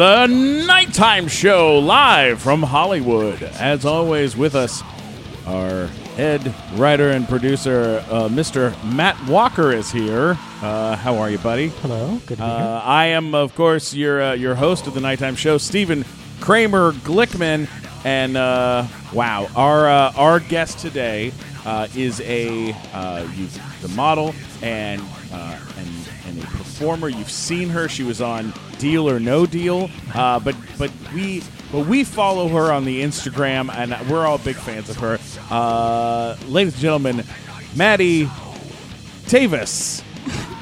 the Nighttime Show, live from Hollywood. As always, with us, our head writer and producer, uh, Mr. Matt Walker, is here. Uh, how are you, buddy? Hello, good to be here. Uh, I am, of course, your uh, your host of the Nighttime Show, Stephen Kramer Glickman, and uh, wow, our uh, our guest today uh, is a uh, the model and and and a performer. You've seen her; she was on Deal or No Deal, uh, but but we. But we follow her on the Instagram, and we're all big fans of her. Uh, ladies and gentlemen, Madi Tavis.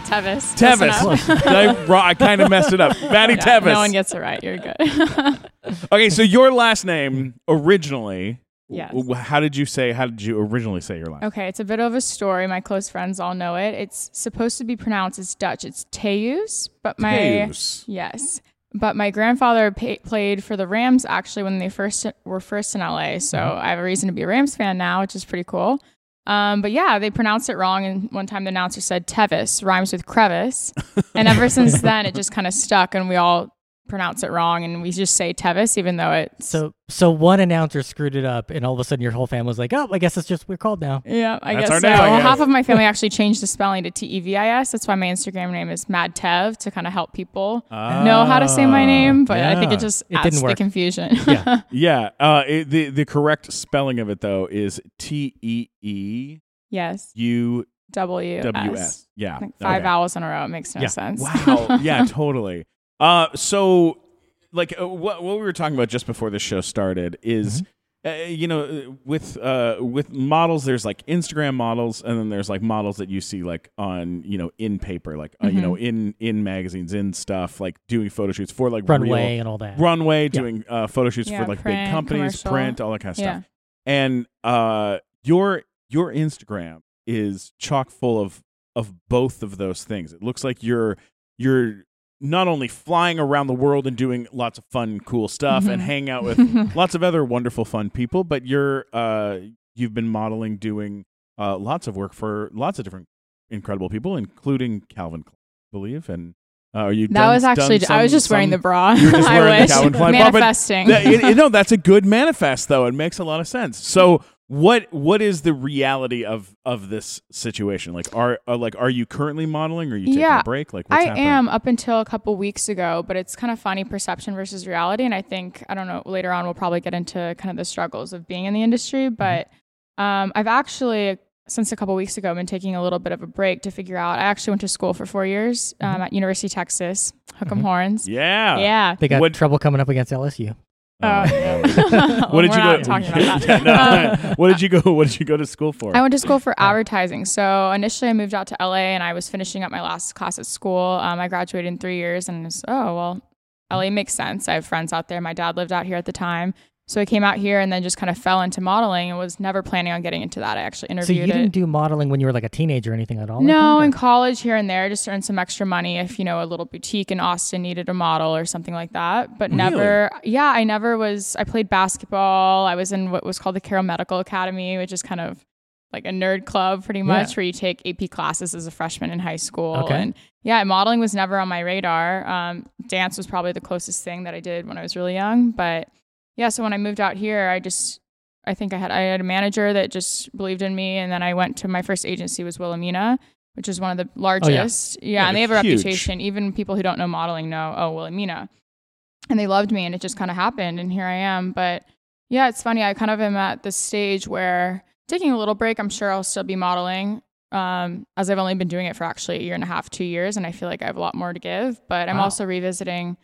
Tevis. Tevis. Listen up. Did I, I kind of messed it up. Madi Yeah, Tevis. No one gets it right. You're good. okay, so your last name originally. Yes. w- How did you say? How did you originally say your last? okay, it's a bit of a story. My close friends all know it. It's supposed to be pronounced as Dutch. It's Teeuws, but my Teeuws. yes, but my grandfather played for the Rams actually when they first were first in LA. So Mm-hmm. I have a reason to be a Rams fan now, which is pretty cool. Um, but yeah, they pronounced it wrong, and one time the announcer said Tevis rhymes with crevice, and ever since then it just kind of stuck, and we all pronounce it wrong, and we just say Tevis, even though it's So, so one announcer screwed it up, and all of a sudden your whole family was like, "Oh, I guess it's just we're called now." Yeah, I That's guess our so. name, I Well, guess. half of my family actually changed the spelling to T E V I S. That's why my Instagram name is Mad Tev to kind of help people know how to say my name. But I think yeah. it just It adds didn't to the work. confusion. Yeah. Yeah. Uh, it, the the correct spelling of it though is T E E yes, U W W S. S. Yeah. Like five Okay. vowels in a row. It makes no Yeah. sense. Wow. yeah. Totally. Uh, so like uh, what what we were talking about just before the show started is. Uh, you know, uh, with uh, with models, there's like Instagram models, and then there's like models that you see like on you know in paper, like uh, you know in in magazines, in stuff, like doing photo shoots for like Runway real, and all that. runway, doing uh, photo shoots Yeah, for like print, big companies, commercial. print, all that kind of Yeah. stuff. And uh, your your Instagram is chock full of of both of those things. It looks like you're you're not only flying around the world and doing lots of fun, cool stuff, and Mhm. hanging out with lots of other wonderful, fun people, but you're uh, you've been modeling, doing uh, lots of work for lots of different incredible people, including Calvin, Klein, I believe, and. Uh, are you That done- was actually. done I was some- just wearing the bra. You're just wearing the wish. Calvin Klein bra, Manifesting. that, you, you know, that's a good manifest, though. It makes a lot of sense. So, what what is the reality of of this situation? Like, are, are like are you currently modeling? Or are you taking Yeah, a break? Like, what's I happening? am up until a couple weeks ago, but it's kind of funny perception versus reality. And I think, I don't know, later on we'll probably get into kind of the struggles of being in the industry. But um, I've actually, since a couple weeks ago, i've been taking a little bit of a break to figure out. I actually went to school for four years um, at University of Texas, Hook 'em Horns. Yeah. Yeah. They got What- trouble coming up against LSU. Oh, what did you go? talking about that. no. what did you go? What did you go to school for? I went to school for advertising. So initially, I moved out to LA and I was finishing up my last class at school. Um, I graduated in three years and was, oh, well, LA makes sense. I have friends out there. My dad lived out here at the time. So I came out here and then just kind of fell into modeling and was never planning on getting into that. I actually interviewed. So you didn't do modeling when you were like a teenager or anything at all? No, in college here and there, just earn some extra money if you know a little boutique in Austin needed a model or something like that. But never, yeah, I never was. I played basketball. I was in what was called the Carroll Medical Academy, which is kind of like a nerd club, pretty much, where you take AP classes as a freshman in high school. Okay. And yeah, modeling was never on my radar. Um, dance was probably the closest thing that I did when I was really young. But yeah, so when I moved out here, I just I think I had I had a manager that just believed in me, and then I went to my first agency was Wilhelmina, which is one of the largest. yeah. Yeah, and they have a huge. reputation. Even people who don't know modeling know, oh, Wilhelmina, and they loved me, and it just kind of happened, and here I am. But yeah, it's funny. I kind of am at this stage where taking a little break. I'm sure I'll still be modeling. Um, as I've only been doing it for actually a year and a half, two years, and I feel like I have a lot more to give. But I'm Wow. also revisiting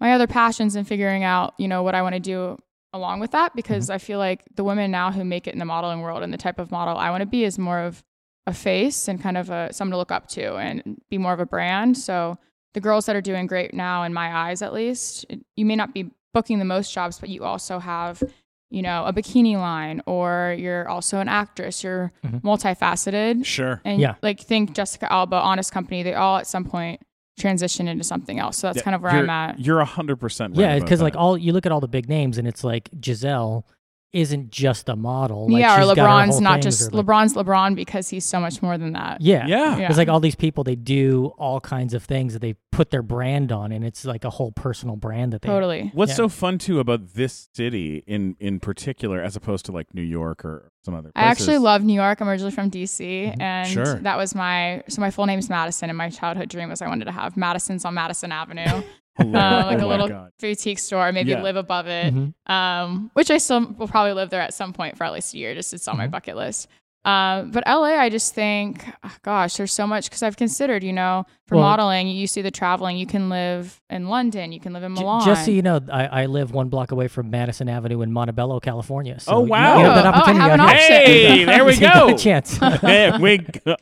my other passions and figuring out, you know, what I want to do along with that because I feel like the women now who make it in the modeling world and the type of model I want to be is more of a face and kind of a someone to look up to and be more of a brand. So the girls that are doing great now, in my eyes at least, it- you may not be booking the most jobs, but you also have, you know, a bikini line or you're also an actress. You're Mhm. multifaceted. Sure. And Yeah. like think Jessica Alba, Honest Company, they all at some point transition into something else. So that's Yeah, kind of where I'm at. You're hundred percent right. yeah, because like all you look at all the big names and it's like Gisele isn't just a model. Like, yeah, or she's got her LeBron's whole not just like- LeBron's LeBron because he's so much more than that. Yeah, Yeah. Yeah. It's like all these people they do all kinds of things that they put their brand on, and it's like a whole personal brand that they Totally. What's Yeah. so fun too about this city in in particular, as opposed to like New York or some other? I actually love New York. I'm originally from DC, mm-hmm. and Sure. that was my so my full name's Madison, and my childhood dream was I wanted to have Madison's on Madison Avenue, Hilarious. uh, like Oh a little God. boutique store, maybe Yeah. live above it. Mhm. Um, which I still will probably live there at some point for at least a year. Just it's on my Mhm. bucket list. Um, but LA, I just think, ah, gosh, there's so much because I've considered, you know, for Well- modeling, you see the traveling. You can live in London, you can live in J- Milan. Just so you know, I, I live one block away from Madison Avenue in Montebello, California. So Oh, you wow. have that Oh, oh, I opportunity have an option. Hey, there we So you got go. a chance. there we go.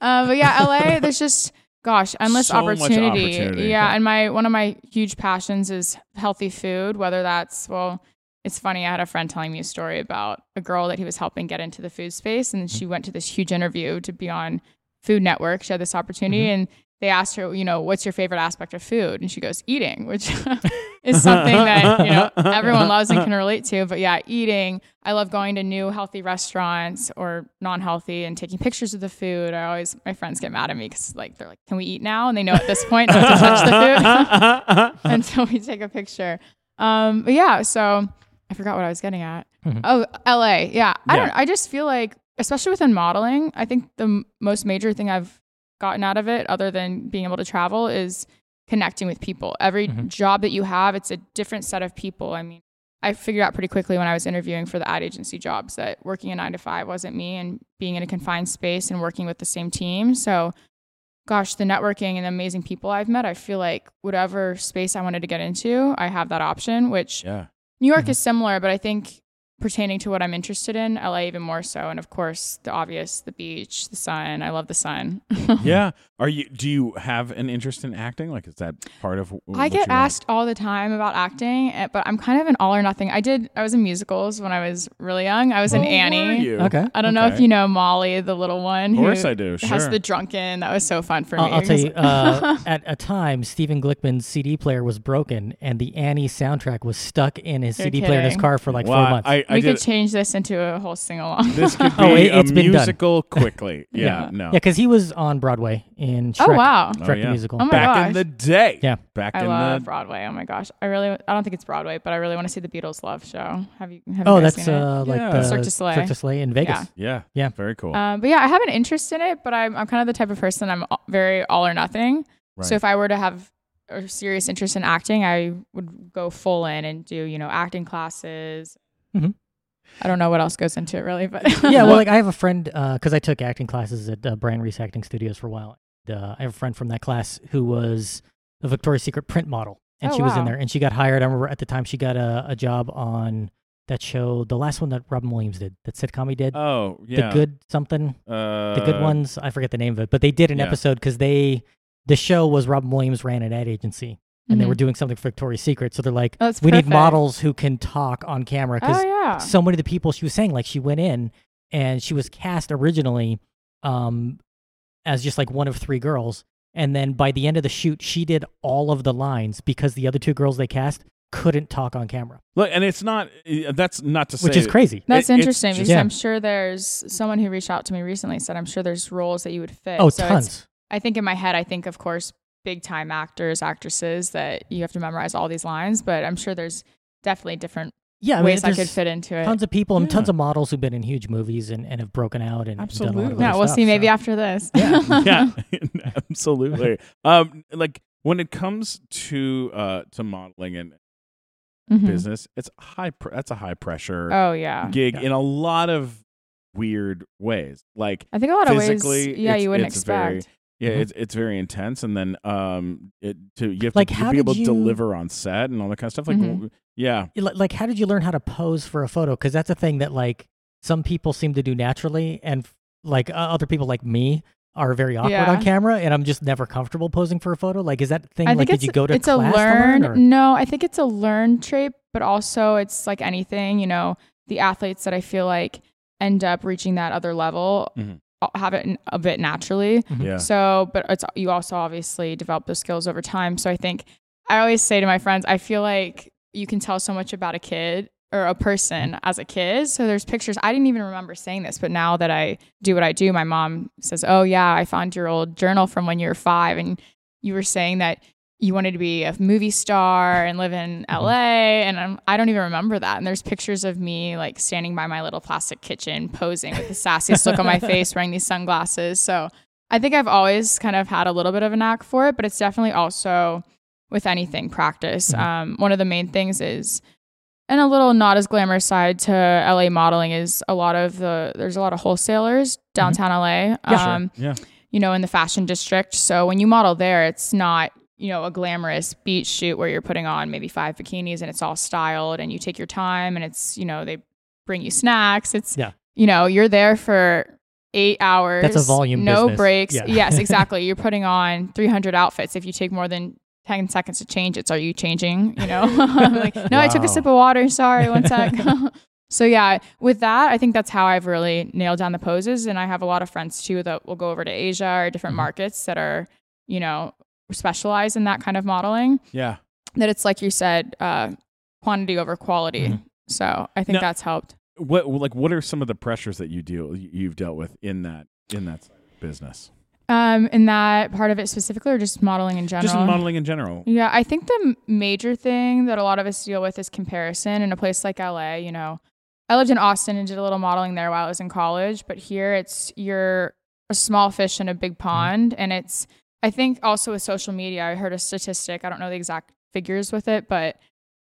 Uh, but yeah, LA, there's just gosh, endless So opportunity. opportunity. Yeah, and my one of my huge passions is healthy food. Whether that's well, it's funny. I had a friend telling me a story about a girl that he was helping get into the food space, and she mm-hmm. went to this huge interview to be on Food Network. She had this opportunity, mm-hmm. and they asked her, you know, what's your favorite aspect of food? And she goes, eating, which is something that you know everyone loves and can relate to. But yeah, eating. I love going to new healthy restaurants or non-healthy and taking pictures of the food. I always my friends get mad at me because like they're like, "Can we eat now?" And they know at this point not to touch the food until we take a picture. Um, but yeah, so I forgot what I was getting at. Mhm. Oh, LA. Yeah, I Yeah. don't. I just feel like, especially within modeling, I think the m- most major thing I've gotten out of it, other than being able to travel, is connecting with people. Every Mhm. job that you have, it's a different set of people. I mean, I figured out pretty quickly when I was interviewing for the ad agency jobs that working a nine to five wasn't me and being in a confined space and working with the same team. So, gosh, the networking and the amazing people I've met, I feel like whatever space I wanted to get into, I have that option, which yeah. New York Mhm. is similar, but I think pertaining to what I'm interested in, LA even more so. And of course, the obvious, the beach, the sun. I love the sun. Yeah. Are you? Do you have an interest in acting? Like, is that part of? w- I what get you like? asked all the time about acting, eh, but I'm kind of an all or nothing. I did. I was in musicals when I was really young. I was in Oh, Annie. you? Okay. I don't know if you know Molly, the little one. Of course who I do. Sure. Has the drunken. That was so fun for I'll, me. I'll tell 'cause- you, uh, at a time, Stephen Glickman's CD player was broken, and the Annie soundtrack was stuck in his You're CD player in his car for like Well, four months. I, I we did. could change this into a whole sing along. this could be Oh, it- a it's done. musical quickly. Yeah. Yeah. No. yeah, because he was on Broadway in Shrek, oh wow! Oh, yeah. the musical. Oh my Back gosh. in the day. Yeah. Back I in love the. Broadway. Oh my gosh, I really. I don't think it's Broadway, but I really want to see the Beatles Love Show. Have you? Have oh, you guys that's seen it? uh, like Yeah. the Cirque du Soleil. Cirque du Soleil in Vegas. Yeah. Yeah. Yeah. Very cool. Um, but yeah, I have an interest in it, but I'm, I'm kind of the type of person I'm very all or nothing. right. So if I were to have a serious interest in acting, I would go full in and do, you know, acting classes. Mhm. I don't know what else goes into it really, but yeah, well, like I have a friend because I took acting classes at uh, Brian Reise Acting Studios for a while. And, uh, I have a friend from that class who was a Victoria's Secret print model, and Oh, she was in there, and she got hired. I remember at the time she got a, a job on that show, the last one that Robin Williams did, that sitcom he did, oh yeah. the good something, Uh, the good ones. I forget the name of it, but they did an yeah. episode because they the show was Robin Williams ran an ad agency. And they Mhm. were doing something for Victoria's Secret, so they're like, Oh, that's "We need models who can talk on camera." Because Oh yeah. so many of the people she was saying like she went in and she was cast originally um as just like one of three girls and then by the end of the shoot she did all of the lines because the other two girls they cast couldn't talk on camera Look, and it's not. uh, That's not to say. which is crazy That's It- interesting because Yeah. I'm sure there's someone who reached out to me recently said I'm sure there's roles that you would fit. oh So tons I think in my head, I think, of course, big time actors, actresses that you have to memorize all these lines, but I'm sure there's definitely different yeah I mean, ways I could fit into it. tons of people and tons of models who've been in huge movies and, and have broken out and, and done a lot of Absolutely. other yeah, we'll stuff, see maybe so. after this. Yeah. yeah, absolutely. um, like when it comes to uh to modeling and Mhm. business, it's high. Pr- that's a high pressure Oh, yeah. gig Yeah. in a lot of weird ways. Like I think a lot of ways, yeah, you wouldn't expect. very- yeah, Mhm. it's it's very intense, and then um, it to you have Like, to how be able did to deliver on set and all that kind of stuff. Like, Mhm. yeah, like how did you learn how to pose for a photo because that's a thing that like some people seem to do naturally and like uh, other people like me are very awkward Yeah. on camera and i'm just never comfortable posing for a photo like is that thing I like did you go to it's a class to learn. learn, No, I think it's a learn trait, but also it's like anything, you know, the athletes that I feel like end up reaching that other level Mhm. Have it n- a bit naturally. Mhm. yeah. So, but it's you also obviously develop those skills over time. So I think I always say to my friends, I feel like you can tell so much about a kid or a person as a kid. So there's pictures. I didn't even remember saying this, but now that I do what I do, my mom says, "Oh yeah, I found your old journal from when you were 5 and you were saying that you wanted to be a movie star and live in Mm-hmm. LA and I'm, I don't even remember that. And there's pictures of me like standing by my little plastic kitchen posing with the sassiest look on my face wearing these sunglasses. So I think I've always kind of had a little bit of a knack for it, but it's definitely also with anything practice. Mhm. Um, one of the main things is, and a little not as glamorous side to LA modeling is a lot of the there's a lot of wholesalers downtown LA. Mm-hmm. Yeah, sure. um, Yeah. you know, in the fashion district. So when you model there, it's not you know a glamorous beach shoot where you're putting on maybe five bikinis and it's all styled and you take your time and it's you know they bring you snacks. It's Yeah. you know you're there for eight hours. That's a volume No business. breaks. Yeah. Yes, exactly. You're putting on 300 outfits. If you take more than 10 seconds to change it, so are you changing? You know, like, no, I took a sip of water. Sorry, one sec. so yeah, with that, I think that's how I've really nailed down the poses. And I have a lot of friends too that will go over to Asia or different Mhm. markets that are, you know, specialized in that kind of modeling. Yeah. That it's like you said, uh, quantity over quality. Mhm. So I think Now- that's helped. What like what are some of the pressures that you deal you've dealt with in that in that business? Um, in that part of it specifically, or just modeling in general. Just modeling in general. Yeah, I think the major thing that a lot of us deal with is comparison. In a place like LA, you know, I lived in Austin and did a little modeling there while I was in college, but here it's you're a small fish in a big pond, and it's I think also with social media, I heard a statistic. I don't know the exact figures with it, but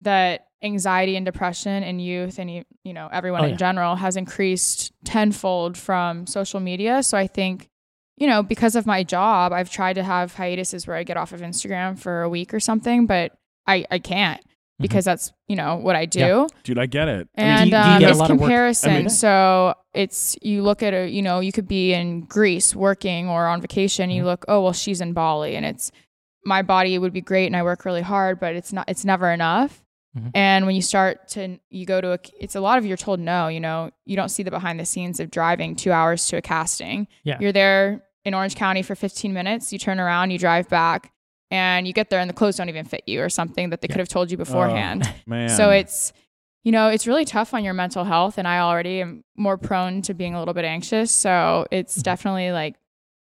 that anxiety and depression in youth and you you know everyone Oh, in yeah. general has increased tenfold from social media. So I think you know, because of my job, I've tried to have hiatuses where I get off of Instagram for a week or something, but I, I can't because that's, you know, what I do. Yeah. Dude, I get it. I And do you- do you um, get a it's lot of work- comparison. I mean- so it's, you look at a, you know, you could be in Greece working or on vacation. You Mhm. look, oh, well, she's in Bali and it's, my body would be great and I work really hard, but it's not, it's never enough. Mhm. And when you start to, you go to a, it's a lot of you're told no, you know, you don't see the behind the scenes of driving two hours to a casting. Yeah. You're there in Orange County for 15 minutes. You turn around, you drive back, and you get there, and the clothes don't even fit you, or something that they Yeah. could have told you beforehand. Oh, so it's, you know, it's really tough on your mental health, and I already am more prone to being a little bit anxious. So it's Mhm. definitely like,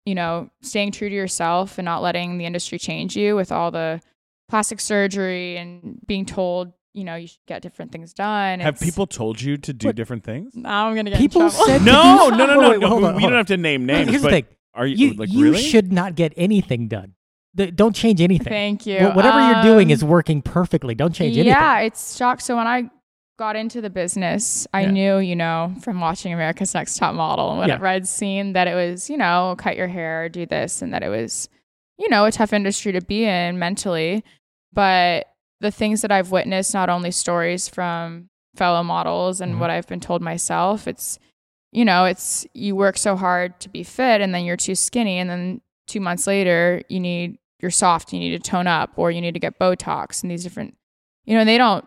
you know, staying true to yourself and not letting the industry change you with all the plastic surgery and being told, you know, you should get different things done. have It's- people told you to do What? different things? Now I'm gonna get People in said- No, no, no, no, Wait, wait, no. hold we on, we don't on. have to name names. Here's the thing. Are you, You, like you really? should not get anything done. The- don't change anything. Thank you. Wh- Whatever you're doing Um, is working perfectly. Don't change anything. Yeah, it's shock. So when I got into the business, I Yeah. knew, you know, from watching America's Next Top Model and whatever I'd seen that it was, you know, cut your hair, do this, and that it was, you know, a tough industry to be in mentally. But the things that I've witnessed, not only stories from fellow models and Mhm. what I've been told myself, it's, you know, it's you work so hard to be fit and then you're too skinny. And then two months later, you need, you're soft, you need to tone up or you need to get Botox and these different, you know, they don't,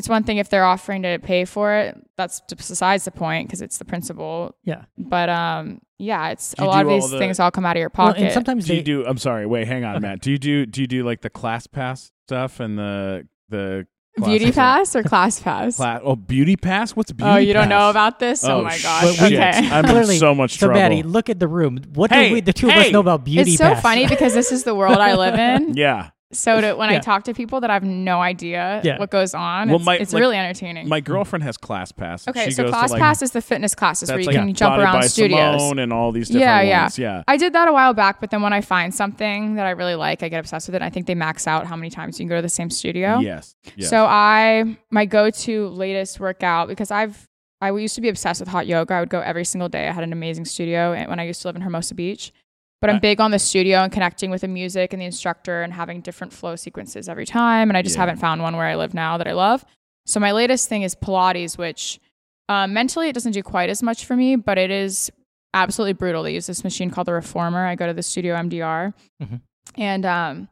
it's one thing if they're offering to pay for it. That's besides the point because it's the principle. Yeah. But um, yeah, it's a lot do of all these the- things all come out of your Well, pocket. and sometimes Do they you do? I'm sorry. Wait, hang on, Matt. Do you do? Do you do like the class pass stuff and the the Beauty pass or class pass? Class, oh, beauty pass. What's beauty? oh, you don't pass? know about this? Oh, Oh, my gosh. But we- okay. I'm Clearly- in so much trouble. so trouble. Madi, look at the room. What Hey, do we, the two of us know about beauty it's so pass? funny because this is the world I live in. yeah, So to, when Yeah. I talk to people that I have no idea Yeah. what goes on, Well, it's, my- it's like, really entertaining. my girlfriend has class pass. okay, she so goes class to, like, pass is the fitness classes where you like can jump Body around studios. Simone and all these different Yeah, yeah. ones. Yeah. I did that a while back, but then when I find something that I really like, I get obsessed with it. I think they max out how many times you can go to the same studio. Yes. yes. So I my go-to latest workout because I've I used to be obsessed with hot yoga. I would go every single day. I had an amazing studio when I used to live in Hermosa Beach. But I'm big on the studio and connecting with the music and the instructor and having different flow sequences every time. And I just Yeah. haven't found one where I live now that I love. So my latest thing is Pilates, which um, mentally it doesn't do quite as much for me, but it is absolutely brutal. They use this machine called the Reformer. I go to the studio MDR, Mhm. and um,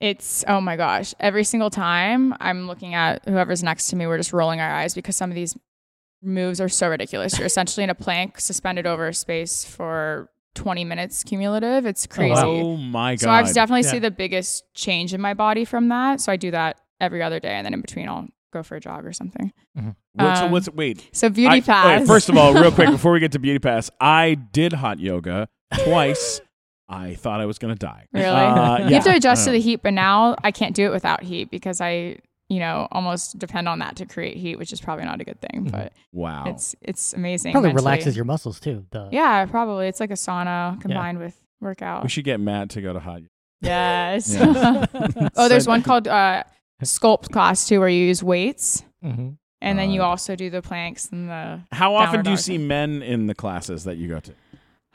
it's oh my gosh! Every single time I'm looking at whoever's next to me, we're just rolling our eyes because some of these moves are so ridiculous. You're essentially in a plank suspended over a space for 20 minutes cumulative. It's crazy. Oh my god. So I've definitely Yeah. see the biggest change in my body from that. So I do that every other day, and then in between I'll go for a jog or something. What's, Um, what's wait? So beauty I- pass. wait, first of all, real quick before we get to beauty pass, I did hot yoga twice. I thought I was gonna die. Really? Uh, you have to adjust to Uh, the heat, but now I can't do it without heat because I, you know, almost depend on that to create heat, which is probably not a good thing. Mhm. But Wow. it's it's amazing. Probably mentally. relaxes your muscles too. The, Yeah, probably. It's like a sauna combined with workout. we should get Matt to go to hot yoga. Yes. Oh, there's one called uh, sculpt class too, where you use weights, Mhm. and then you Uh, also do the planks and the. How often do you dog. see men in the classes that you go to?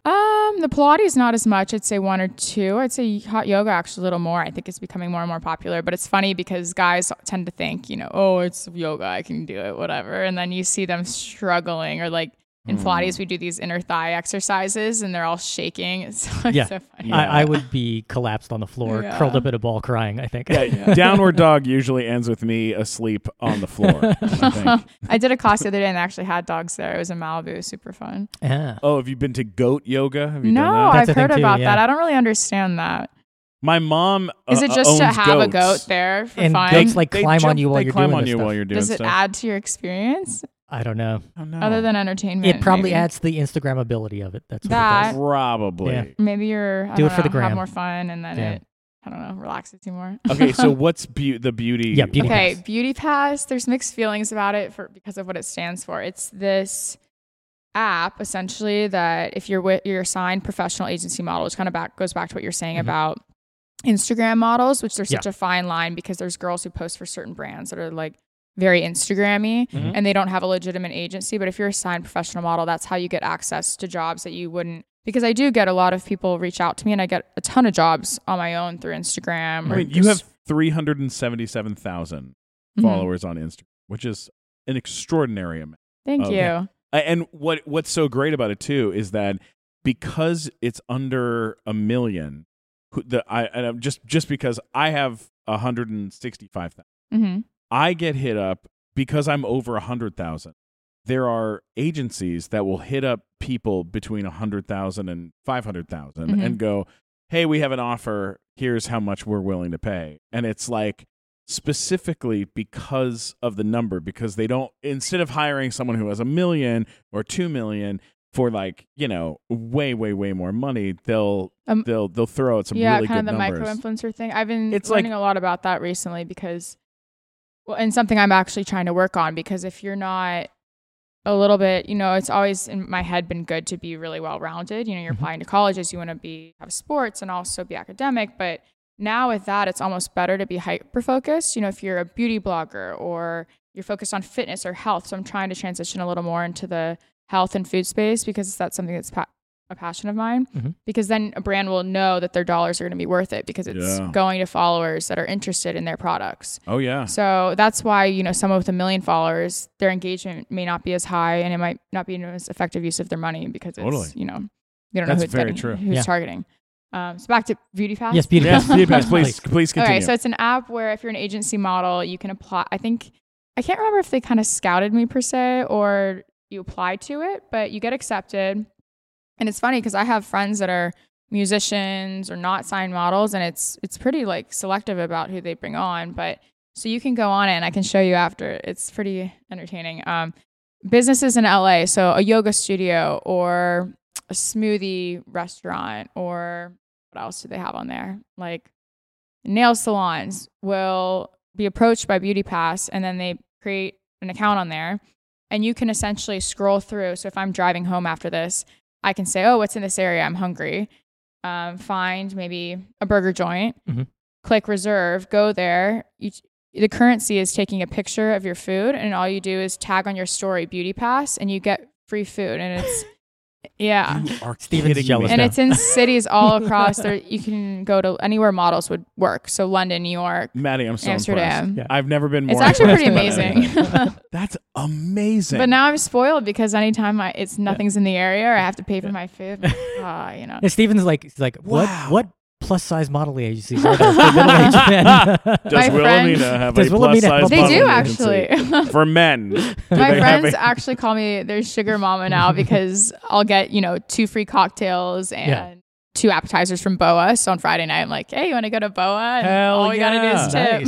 Um, the Pilates not as much. I'd say one or two. I'd say hot yoga actually a little more. I think it's becoming more and more popular. But it's funny because guys tend to think, you know, oh, it's yoga, I can do it, whatever. And then you see them struggling, or like in Mm. Pilates, we do these inner thigh exercises, and they're all shaking. It's, it's Yeah. so funny. Yeah. I, I would be collapsed on the floor, Yeah. curled up in a ball, crying. I think. Yeah, downward dog usually ends with me asleep on the floor. I think. I did a class the other day and they actually had dogs there. It was in Malibu. It was super fun. Yeah. Oh, have you been to goat yoga? Have you No, done that? I've heard too, about yeah. that. I don't really understand that. My mom. Is uh, it just to owns have a goat there for And fun? goats like They climb on you while you're climb doing on this you stuff. while you're doing Does it stuff. add to your experience I don't know. Oh, no. other than entertainment? It probably maybe? adds to the Instagram ability of it. That's what That- it does. probably. Yeah. Maybe you're I Do don't it for the know, have more fun, and then Yeah. it I don't know relaxes you more. Okay, so what's beau- the beauty? Yeah, beauty okay, pass. Beauty Pass. There's mixed feelings about it for because of what it stands for. It's this app essentially that if you're with your assigned professional agency model, which kind of back goes back to what you're saying Mhm. about Instagram models, which there's Yeah. such a fine line because there's girls who post for certain brands that are like very Instagrammy Mhm. and they don't have a legitimate agency. But if you're a signed professional model, that's how you get access to jobs that you wouldn't. Because I do get a lot of people reach out to me, and I get a ton of jobs on my own through Instagram. I mean, you have three hundred and seventy-seven thousand Mhm. followers on Instagram, which is an extraordinary amount. Thank Oh, you. yeah. And what what's so great about it too is that because it's under a million, the I and I'm just just because I have hundred and sixty-five thousand, hmm I get hit up because I'm over a hundred thousand. There are agencies that will hit up people between a hundred thousand and five hundred thousand Mhm. and go, "Hey, we have an offer. Here's how much we're willing to pay." And it's like specifically because of the number because they don't instead of hiring someone who has a million or 2 million for like, you know, way way way more money, they'll Um, they'll they'll throw out some yeah, really kind of the numbers. micro influencer thing. I've been It's like- learning a lot about that recently because, well, and something I'm actually trying to work on because if you're not a little bit, you know, it's always in my head been good to be really well rounded. You know, you're Mhm. applying to colleges, you want to be have sports and also be academic, but now with that, it's almost better to be hyper focused. You know, if you're a beauty blogger or you're focused on fitness or health, so I'm trying to transition a little more into the health and food space because that's something that's pa- a passion of mine. Mhm. Because then a brand will know that their dollars are going to be worth it because it's Yeah. going to followers that are interested in their products. oh yeah. So that's why you know someone with a million followers, their engagement may not be as high, and it might not be an as effective use of their money because it's Totally. you know they don't know That's who it's very getting, true. who's Yeah. targeting. Um, so back to Beauty Pass. Yes, beauty Yes, pass. Beauty Pass, please please continue. Okay, so it's an app where if you're an agency model, you can apply. I think I can't remember if they kind of scouted me per se or you apply to it, but you get accepted. And it's funny because I have friends that are musicians or not signed models, and it's it's pretty like selective about who they bring on. But so you can go on it, and I can show you after. It's pretty entertaining. Um, businesses in LA, so a yoga studio or a smoothie restaurant or what else do they have on there? Like nail salons will be approached by Beauty Pass and then they create an account on there and you can essentially scroll through. So if I'm driving home after this, I can say, oh, what's in this area? I'm hungry. Um, find maybe a burger joint, Mhm. click reserve, go there. You, the currency is taking a picture of your food and all you do is tag on your story Beauty Pass and you get free food. And it's, yeah. you are Stephen's jealous. And now. it's in cities all across there. You can go to anywhere models would work. So London, New York, Madi, I'm so Amsterdam. impressed. Yeah. I've never been more It's actually pretty amazing. That's amazing. but now I'm spoiled because anytime I, it's nothing's in the area or I have to pay for my food, ah, you know. And Stephen's like, he's like, what Wow. what plus size model agencies are for men? Does My friend- Wilhelmina have Does a Wilhelmina plus have size a They do modeling agency? actually. for men. Do My they have friends a- actually call me their sugar mama now because I'll get, you know, two free cocktails and Yeah. two appetizers from Boa. So on Friday night, I'm like, hey, you want to go to Boa? And Hell all we gotta do is yeah.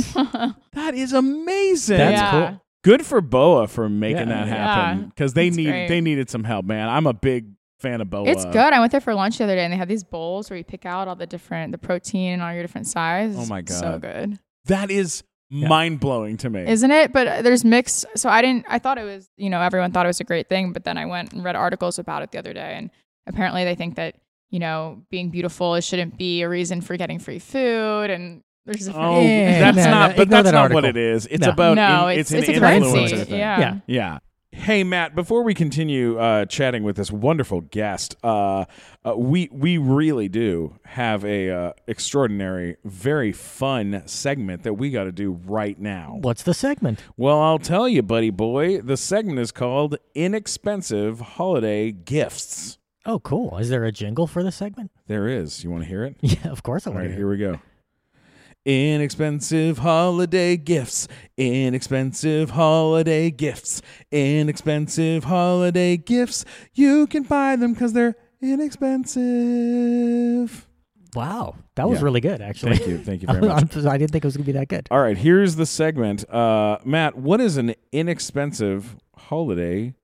tip. That is amazing. That's yeah. cool. Good for Boa for making Yeah. that happen Yeah. because they It's need great. they needed some help, man. I'm a big fan of Boa. It's good. I went there for lunch the other day, and they have these bowls where you pick out all the different the protein and all your different sizes. Oh my god, so good, That is Yeah. mind blowing to me. isn't it? But uh, there's mixed. So I didn't. I thought it was. You know, everyone thought it was a great thing, but then I went and read articles about it the other day, and apparently they think that you know being beautiful it shouldn't be a reason for getting free food, and there's different. oh, Yeah, that's no, not. no, but that's that not what it is. It's No. about no, in- it's it's, it's, an a influencer thing. Yeah. Yeah. Yeah. Hey Matt, before we continue uh, chatting with this wonderful guest, uh, uh, we we really do have a uh, extraordinary, very fun segment that we got to do right now. What's the segment? Well, I'll tell you, buddy boy. The segment is called "Inexpensive Holiday Gifts." Oh, cool. Is there a jingle for the segment? There is. You want to hear it? Yeah, of course I want right, to here we go. Inexpensive holiday gifts. Inexpensive holiday gifts. Inexpensive holiday gifts. You can buy them because they're inexpensive. Wow, that was Yeah. really good, actually. Thank you. Thank you very much. I'm- I didn't think it was going to be that good. All right, here's the segment. Uh, Matt, what is an inexpensive holiday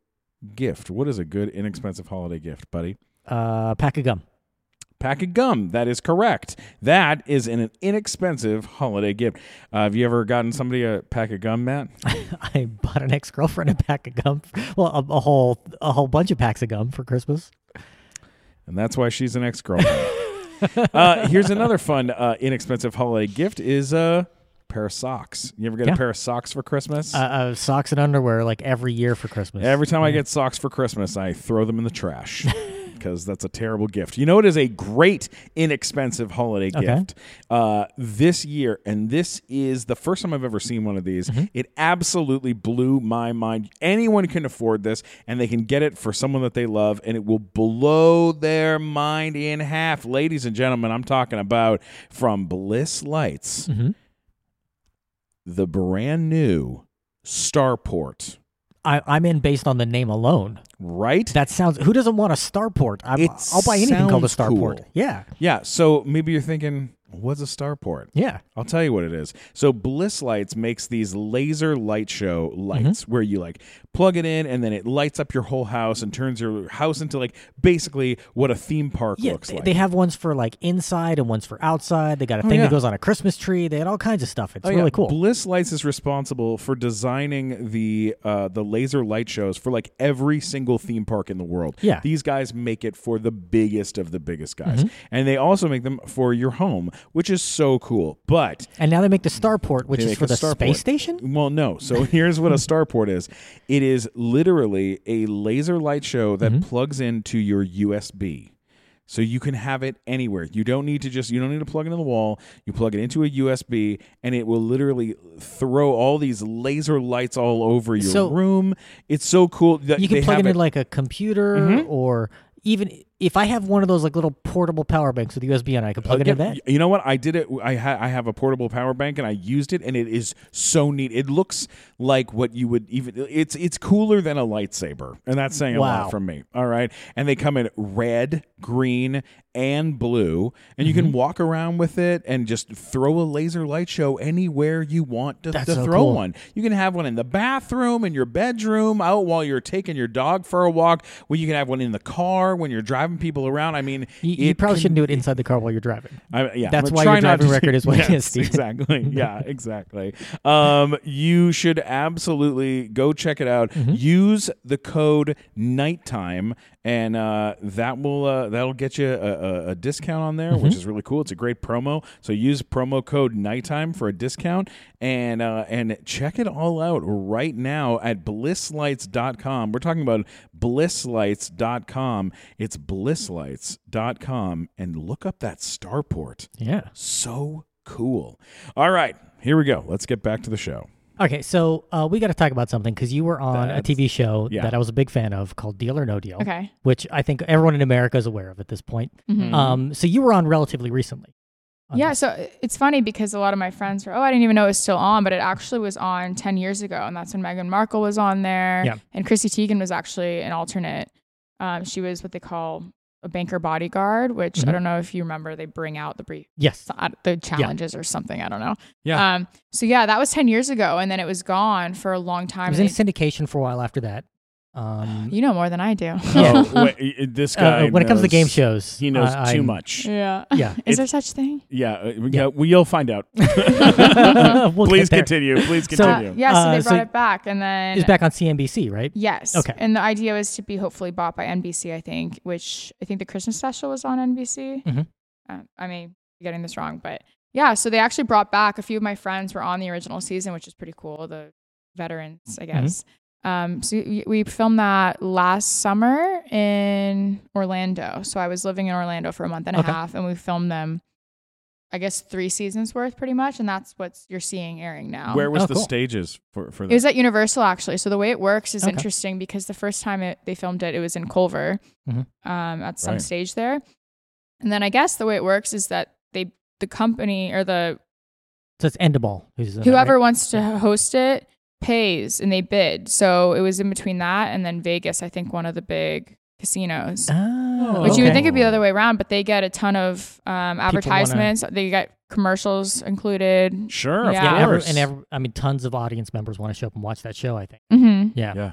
gift? What is a good inexpensive holiday gift, buddy? Uh, pack of gum. Pack of gum. That is correct. That is an inexpensive holiday gift. Uh, have you ever gotten somebody a pack of gum, Matt? I bought an ex girlfriend a pack of gum. Well, a, a whole a whole bunch of packs of gum for Christmas. And that's why she's an ex girlfriend. uh, here's another fun, uh, inexpensive holiday gift: is a pair of socks. You ever get Yeah. a pair of socks for Christmas? Uh, uh, socks and underwear like every year for Christmas. Every time I get socks for Christmas, I throw them in the trash because that's a terrible gift. You know, it is a great, inexpensive holiday Okay. gift uh, this year, and this is the first time I've ever seen one of these. Mm-hmm. It absolutely blew my mind. Anyone can afford this, and they can get it for someone that they love, and it will blow their mind in half. Ladies and gentlemen, I'm talking about from Bliss Lights, Mhm. the brand new Starport. I, I'm in based on the name alone. Right? That sounds. Who doesn't want a starport? I'm, It I'll buy anything called a starport. cool. Yeah, Yeah, so maybe you're thinking, what's a starport? yeah. I'll tell you what it is. So Bliss Lights makes these laser light show lights Mm-hmm. where you like plug it in and then it lights up your whole house and turns your house into like basically what a theme park Yeah, looks they, like. they have ones for like inside and ones for outside. They got a Oh, thing yeah. that goes on a Christmas tree. They had all kinds of stuff. It's Oh, really yeah. cool. Bliss Lights is responsible for designing the uh, the laser light shows for like every single theme park in the world. Yeah. these guys make it for the biggest of the biggest guys, Mm-hmm. and they also make them for your home, which is so cool. But and now they make the starport, which is for the starport. space station. Well, no. So here's what a starport is. It is literally a laser light show that plugs into your USB. So you can have it anywhere. You don't need to just you don't need to plug it in the wall. You plug it into a USB and it will literally throw all these laser lights all over your So- room. It's so cool. that You can plug it in like a computer Mhm. or even if I have one of those like little portable power banks with USB on it, I can plug it in that. You know what? I did it. I ha- I have a portable power bank and I used it, and it is so neat. It looks like what you would even. It's it's cooler than a lightsaber, and that's saying a Wow. lot from me. All right, and they come in red, green, and blue, and you Mm-hmm. can walk around with it and just throw a laser light show anywhere you want to, to so throw cool. one. You can have one in the bathroom, in your bedroom, out while you're taking your dog for a walk. Well, you can have one in the car when you're driving people around. I mean, You, you probably can shouldn't do it inside the car while you're driving. I, yeah, That's why your driving record is what it yes, is, Steve. Exactly. Yeah, exactly. Um, you should absolutely go check it out. Mm-hmm. Use the code nighttime, and uh, that will uh, that'll get you a, a, a discount on there, Mm-hmm. which is really cool. It's a great promo. So use promo code nighttime for a discount, and uh, and check it all out right now at blisslights.com. We're talking about blisslights.com. It's blisslights.com, and look up that starport. Yeah. So cool. All right, here we go. Let's get back to the show. Okay, so uh, we got to talk about something because you were on That's- a TV show yeah. that I was a big fan of called Deal or No Deal, Okay. which I think everyone in America is aware of at this point. Mhm. Um, so you were on relatively recently. on Yeah, this. so it's funny because a lot of my friends were, oh, I didn't even know it was still on, but it actually was on 10 years ago. And that's when Meghan Markle was on there. Yeah. And Chrissy Teigen was actually an alternate. Um, she was what they call a banker bodyguard, which Mhm. I don't know if you remember. They bring out the brief, Yes. the challenges or something. I don't know. Yeah. Um. So yeah, that was ten years ago, and then it was gone for a long time. was and in syndication for a while after that. Um, you know more than I do. Oh, wait, this guy. uh, when it comes to game shows, he knows I- too I'm- much. yeah. Yeah. Is It- there such thing? Yeah, uh, Yeah. yeah. Well, you'll find out. We'll Please get there. continue. Please So- continue. Uh, yeah. So Uh, they so brought it back, and then It's back on CNBC, right? Yes. Okay. And the idea was to be hopefully bought by NBC, I think, which I think the Christmas special was on NBC. Mhm. Uh, I may be getting this wrong, but yeah. So they actually brought back a few of my friends were on the original season, which is pretty cool. The veterans, I Mm-hmm. Guess. Um, so we, we filmed that last summer in Orlando. So I was living in Orlando for a month and a Okay. half, and we filmed them. I guess three seasons worth, pretty much, and that's what you're seeing airing now. Where was Oh, the cool. stages for for that? It that? was at Universal actually. So the way it works is Okay. interesting because the first time it, they filmed it, it was in Culver, Mhm. um, at some Right. stage there. And then I guess the way it works is that they, the company or the So it's Endemol. Who's that, whoever right? wants to host it pays and they bid. So it was in between that and then Vegas. I think one of the big casinos. Oh, Which you would think it'd be the other way around, but they get a ton of um, wanna- advertisements. They get commercials included. sure, Yeah. of Yeah, every, and every, I mean, tons of audience members want to show up and watch that show. I think. hmm Yeah. Yeah.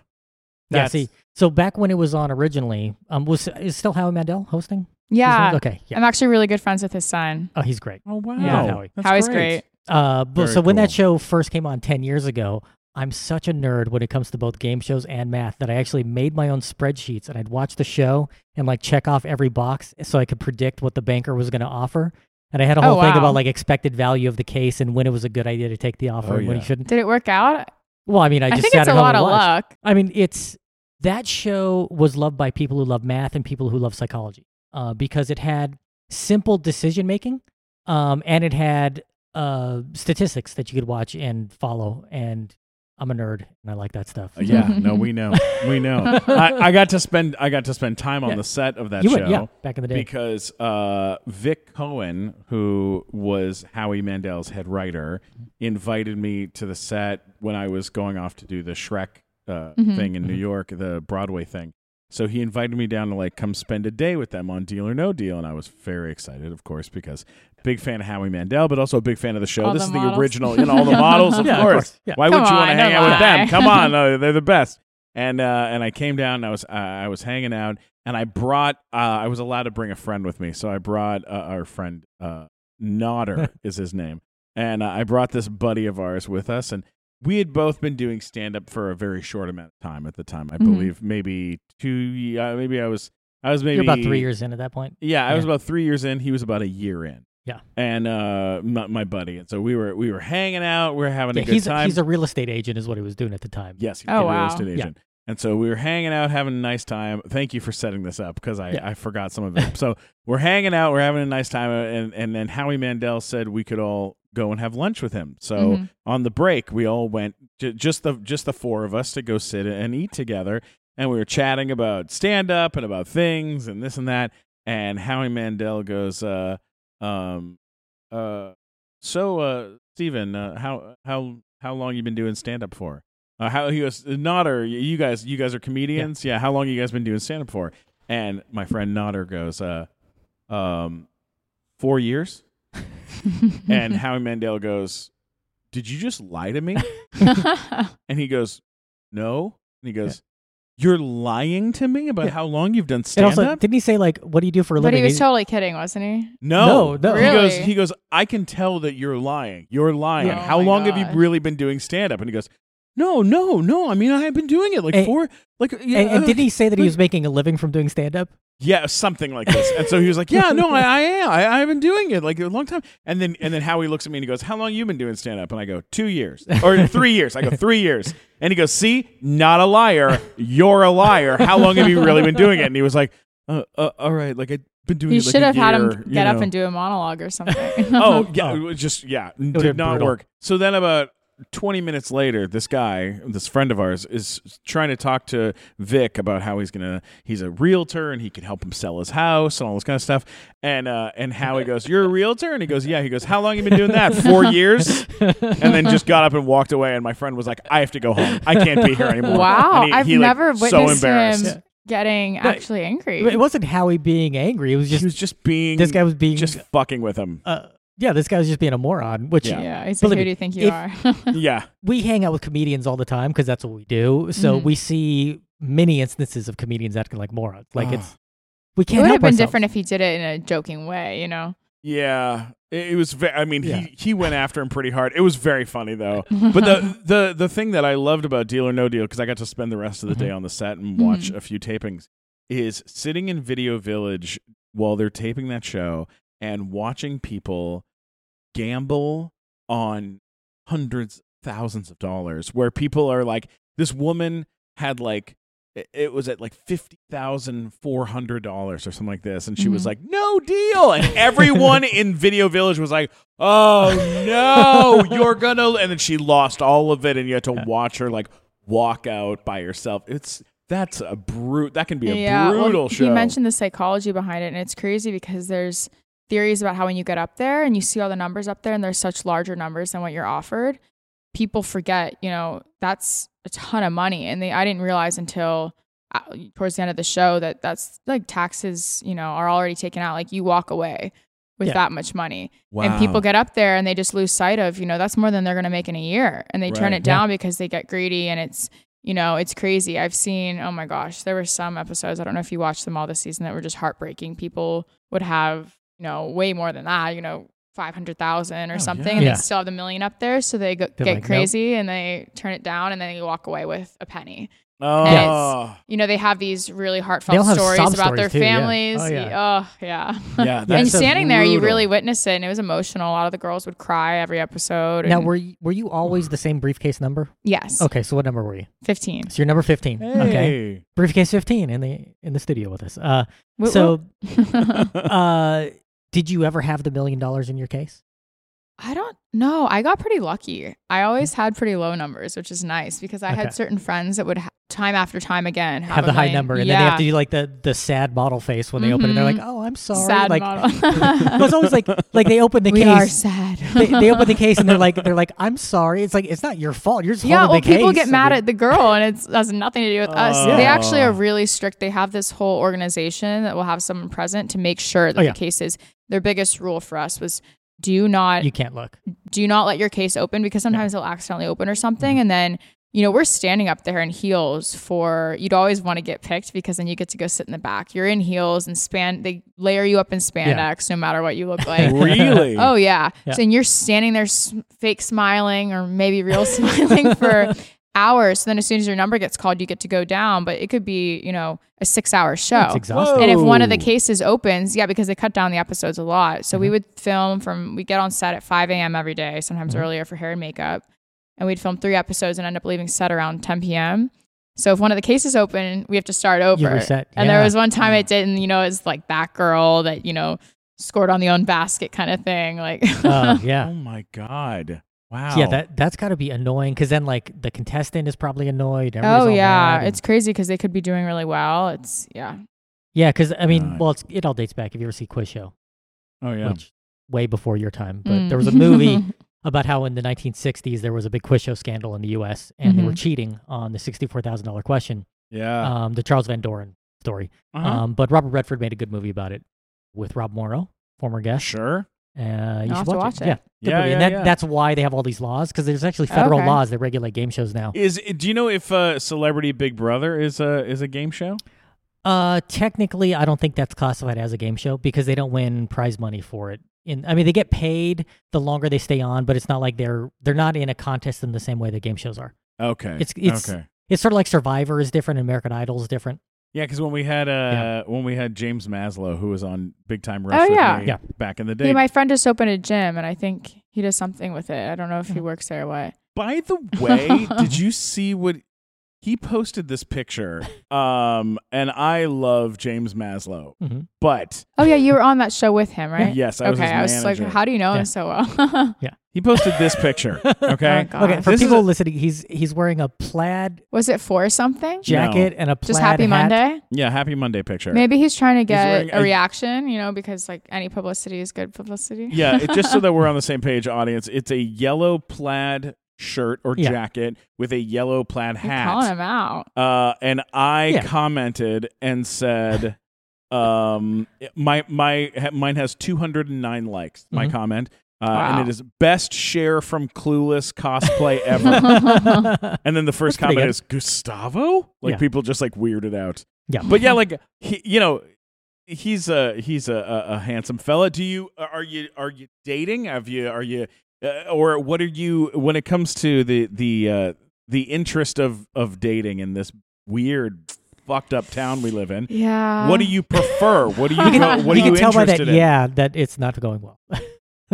Yeah. See, so back when it was on originally, um, was is still Howie Mandel hosting? Yeah. ones? Okay. Yeah. I'm actually really good friends with his son. Oh, he's great. oh wow, Yeah, Howie. That's Howie's great. Uh, but Very so when that show first came on 10 years ago, I'm such a nerd when it comes to both game shows and math that I actually made my own spreadsheets and I'd watch the show and like check off every box so I could predict what the banker was going to offer. And I had a Oh, whole thing about like expected value of the case and when it was a good idea to take the offer Oh, and when you shouldn't. Did it work out? Well, I mean, I I, just think sat it's at a home lot of watched. luck. I mean, it's that show was loved by people who love math and people who love psychology uh, because it had simple decision making um, and it had uh, statistics that you could watch and follow. And I'm a nerd and I like that stuff. Uh, yeah, no, we know, we know. I, I got to spend I got to spend time on Yeah. the set of that you show. would, yeah, back in the day. because uh, Vic Cohen, who was Howie Mandel's head writer, invited me to the set when I was going off to do the Shrek uh, Mhm. thing in New Mhm. York, the Broadway thing. So he invited me down to like come spend a day with them on Deal or No Deal, and I was very excited, of course, because big fan of Howie Mandel, but also a big fan of the show. All this the is models. the original, you know, all the models, of Yeah, of course. course, yeah. Why Come would you want to hang out with them? Come on, no, they're the best. And uh, and I came down, and I was uh, I was hanging out, and I brought uh, I was allowed to bring a friend with me, so I brought uh, our friend uh, Nodder is his name, and uh, I brought this buddy of ours with us, and we had both been doing stand up for a very short amount of time at the time. I Mhm. believe maybe two, uh, maybe I was I was maybe You're about three years in at that point. yeah, I was about three years in. He was about a year in. Yeah. and uh, my, my buddy, and so we were we were hanging out, we were having Yeah, a good he's, time. he's a real estate agent, is what he was doing at the time. yes, he's Oh, a real wow. estate Yeah. agent. And so we were hanging out, having a nice time. Thank you for setting this up because I, Yeah. I forgot some of it. so we're hanging out, we're having a nice time, and and then Howie Mandel said we could all go and have lunch with him. So Mhm. on the break, we all went just the just the four of us to go sit and eat together, and we were chatting about stand up and about things and this and that. And Howie Mandel goes, uh, um, uh, so uh, Stephen, uh, how how how long you been doing stand up for? Uh, how he goes, Nodder, you guys, you guys are comedians, yeah. How long you guys been doing stand up for? And my friend Nodder goes, uh, um, four years. And Howie Mandel goes, Did you just lie to me? And he goes, No. And he goes, You're lying to me about Yeah. how long you've done And stand also, up? didn't he say like, "What do you do for a living? but living?" he was He- totally kidding, wasn't he? No, No, no. He goes, Really? he goes, I can tell that you're lying. You're lying. Yeah. Oh How my long have you gosh. really been doing stand up? And he goes, No, no, no. I mean, I have been doing it like And- four, like, yeah, and, and uh, didn't he say that he was making a living from doing stand up? Yeah, something like this. And so he was like, "Yeah, no, I, I am. I, I've been doing it like a long time." And then and then Howie looks at me and he goes, "How long you been doing stand up?" And I go, two years or three years." I go, three years." And he goes, "See, not a liar. You're a liar. How long have you really been doing it?" And he was like, uh, uh, "All right, like I've been doing You it." like should a have had year, him you get up and do a monologue or something. Oh yeah, Oh. it was just yeah, have did not brutal. work. So then about 20 minutes later, this guy, this friend of ours, is trying to talk to Vic about how he's gonna he's a realtor and he can help him sell his house and all this kind of stuff. And uh, and Howie goes, "You're a realtor?" And he goes, "Yeah." He goes, "How long you been doing that? Four years?" And then just got up and walked away. And my friend was like, "I have to go home. I can't be here anymore." Wow, he- I've he, like, never so witnessed embarrassed. him getting actually angry. It wasn't Howie being angry. It was just he was just being this guy was being just fucking with him. uh, yeah, this guy was just being a moron. Which Yeah. yeah, he's Believe who do you think you if- are? yeah, we hang out with comedians all the time because that's what we do. So Mhm. we see many instances of comedians acting like morons. Like Ugh. it's we can't It would help have been ourselves. different if he did it in a joking way, you know. yeah. It, it was. Ve- I mean, Yeah. he he went after him pretty hard. It was very funny though. But the the the thing that I loved about Deal or No Deal because I got to spend the rest of the day Mhm. on the set and watch Mhm. a few tapings is sitting in Video Village while they're taping that show and watching people gamble on hundreds thousands of dollars where people are like this woman had like it- was at like fifty thousand four hundred dollars or something like this, and she was Mhm. like, "No deal," and everyone in Video Village was like, "Oh no, you're gonna," and then she lost all of it, and you had to watch her like walk out by herself. It's that's a brute. That can be a yeah, well, brutal show. He mentioned the psychology behind it, and it's crazy because there's theories about how when you get up there and you see all the numbers up there, and there's such larger numbers than what you're offered, people forget. You know, that's a ton of money, and they I didn't realize until uh, towards the end of the show that that's like taxes. You know, are already taken out. Like you walk away with Yeah. that much money. wow. And people get up there and they just lose sight of, you know, that's more than they're going to make in a year. And they turn it down because they get greedy and it's, you know, it's crazy. I've seen, oh my gosh, there were some episodes, I don't know if you watched them all this season that were just heartbreaking. People would have, you know, way more than that, you know, 500,000 or Oh, something. yeah. And Yeah. they still have the million up there. So they go, get like, nope. crazy and they turn it down and then they walk away with a penny. oh, You know, they have these really heartfelt all have stories about their stories, too, yeah. families. Oh, yeah. Oh, yeah. yeah, Yeah, and that's so standing there, you really witness it, and it was emotional. A lot of the girls would cry every episode. Now were you, were you always the same briefcase number? yes, Okay, so what number were you? fifteen. So you're number fifteen. Okay, briefcase fifteen in the in the studio with us. Uh, Whoop, so whoop. uh, did you ever have the million dollars in your case? I don't know. I got pretty lucky. I always had pretty low numbers, which is nice because I Okay. had certain friends that would ha- time after time again have, Have, the high number, and yeah. then they have to do like the the sad model face when they open it. They're like, Mhm. "Oh, I'm sorry." sad like, model. it was always like like they open the we case. We are sad. they, they open the case and they're like they're like I'm sorry. It's like it's not your fault. You're just yeah, well, the case. people get mad at the girl, and it has nothing to do with us. Oh. They actually are really strict. They have this whole organization that will have someone present to make sure that Oh, yeah. the cases. Their biggest rule for us was do not you can't look. do not let your case open because sometimes they'll accidentally open or something Mhm. and then you know we're standing up there in heels for you'd always want to get picked because then you get to go sit in the back you're in heels and span they layer you up in spandex no matter what you look like really? oh yeah. Yeah. so and you're standing there s- fake smiling or maybe real smiling for hours so then as soon as your number gets called you get to go down but it could be you know a six hour show It's exhausting. and if one of the cases opens, yeah, because they cut down the episodes a lot. So we Mhm. would film from, we get on set at 5 a.m. every day, sometimes Mhm. earlier for hair and makeup. And we'd film three episodes and end up leaving set around 10 p.m. So if one of the cases open, we have to start over. You reset. And there was one time it didn't, you know, it's like that girl that, you know, scored on the own basket kind of thing. Like, Uh, yeah. Oh my god! Wow. Yeah, that that's got to be annoying because then like the contestant is probably annoyed. oh, everybody's all yeah. and- It's crazy because they could be doing really well. It's, yeah. yeah, because I mean, God. well, it's, it all dates back. If you ever see Quiz Show, Oh yeah. which way before your time, but Mm. there was a movie about how in the 1960s there was a big quiz show scandal in the U.S. and they were Mhm. cheating on the $64,000 question, yeah. um, the Charles Van Doren story. Uh-huh. Um, but Robert Redford made a good movie about it with Rob Morrow, former guest. sure. Uh, you I'll should have to watch, watch it. it. Yeah, good Yeah, and yeah, that, yeah. that's why they have all these laws because there's actually federal Okay. laws that regulate game shows now. Is do you know if uh, Celebrity Big Brother is a is a game show? Uh, technically, I don't think that's classified as a game show because they don't win prize money for it. In, I mean, they get paid the longer they stay on, but it's not like they're they're not in a contest in the same way that game shows are. Okay. It's- it's- okay. It's sort of like Survivor is different, and American Idol is different. Yeah, because when we had uh Yeah. when we had James Maslow who was on Big Time Rush Oh, with yeah. me Yeah. back in the day. Hey, my friend just opened a gym and I think he does something with it. I don't know if he works there or what. By the way, did you see what he posted this picture? Um, and I love James Maslow, hmm but Oh yeah, you were on that show with him, right? yes, I was okay, his I was manager. like, how do you know Yeah. him so well? he posted this picture. Okay, Oh, Okay, for This is people a- listening, he's he's wearing a plaid was it for something? jacket and a plaid Just Happy hat. Monday? yeah, Happy Monday picture. Maybe he's trying to wearing get a- a reaction, you know, because like any publicity is good publicity. Yeah, it, just so that we're on the same page, audience. It's a yellow plaid shirt or Yeah. jacket with a yellow plaid You're calling hat. him out. Uh, and I Yeah. commented and said, um, my my ha- mine has 209 likes. My Mhm. comment, uh, Wow. and it is best Cher from Clueless cosplay ever. and then the first That's comment is Gustavo. Like Yeah. people just like weirded out. yeah. But yeah, like he, you know, he's a he's a, a, a handsome fella. Do you are you are you dating? Have you are you uh, or what are you when it comes to the the uh, the interest of of dating in this weird fucked up town we live in? Yeah. What do you prefer? What do you you go, what you are you can tell by that, interested in? yeah, that it's not going well.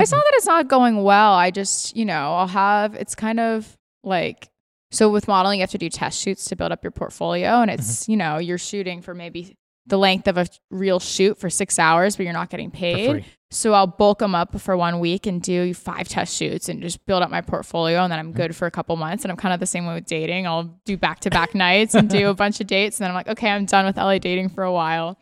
It's not that it's not going well. I just, you know, I'll have, it's kind of like, so with modeling, you have to do test shoots to build up your portfolio. And it's, Mm-hmm. you know, you're shooting for maybe the length of a real shoot for six hours, but you're not getting paid. So I'll bulk them up for one week and do five test shoots and just build up my portfolio. And then Mm-hmm. I'm good for a couple months. And I'm kind of the same way with dating. I'll do back to back nights and do a bunch of dates. And then I'm like, okay, I'm done with LA dating for a while.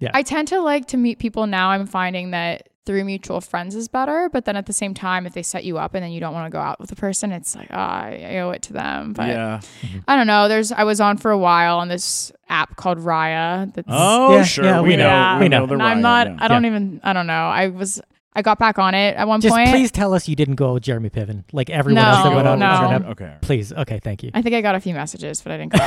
Yeah. I tend to like to meet people now. I'm finding that through mutual friends is better. But then at the same time, if they set you up and then you don't want to go out with the person, it's like, ah, I owe it to them. But Yeah. I don't know. There's I was on for a while on this app called Raya. That's Oh, Yeah, sure. yeah, we, we know. know. We We know. know. the and I'm not. yeah. I don't even. I don't know. I was. I got back on it at one Just point. please tell us you didn't go with Jeremy Piven, like everyone No, else that went on. no. on Okay. Please, okay, thank you. I think I got a few messages, but I didn't go.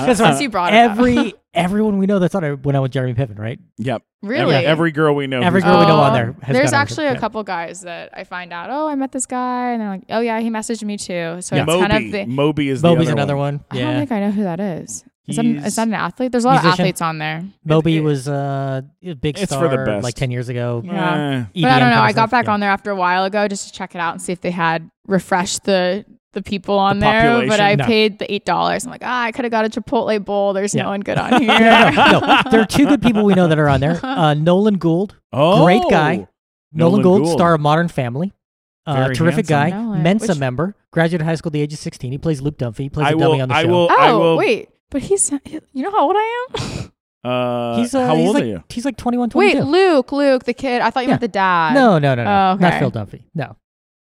Because Since you brought it up. every everyone we know that's on it went out with Jeremy Piven, right? Yep. really, Every, every girl we know. Every who's- girl we know on there has There's actually a it. couple guys that I find out. Oh, I met this guy, and they're like, "Oh yeah, he messaged me too." So Yeah. it's Moby. kind of the. Moby is the Moby's other another one. one. I don't Yeah, think I know who that is. Is that, an, that an athlete? There's a lot of athletes on there. Moby it- was uh, a big It's star for the best. like ten years ago. Yeah. EDM But I don't know. kind I got back yeah. on there after a while ago just to check it out and see if they had refreshed the the people on The there. But? I No. paid the eight dollars. I'm like, ah, I could have got a Chipotle bowl. There's Yeah. no one good on here. Yeah, no, no, there are two good people we know that are on there. Uh, Nolan Gould, Oh, Great guy. Nolan, Gould, Gould. star of Modern Family. Uh, terrific handsome. guy, Mensa Which- member, graduated high school at the age of 16. He plays Luke Dunphy. He plays I a dummy on the I show. will. oh, I will. wait. But he's, you know how old I am? Uh, he's uh, how he's old like, are you? He's like 21, wait, Luke, Luke, the kid. I thought you Yeah. meant the dad. no, no, no, no. Oh, Not okay. Phil Dunphy. No.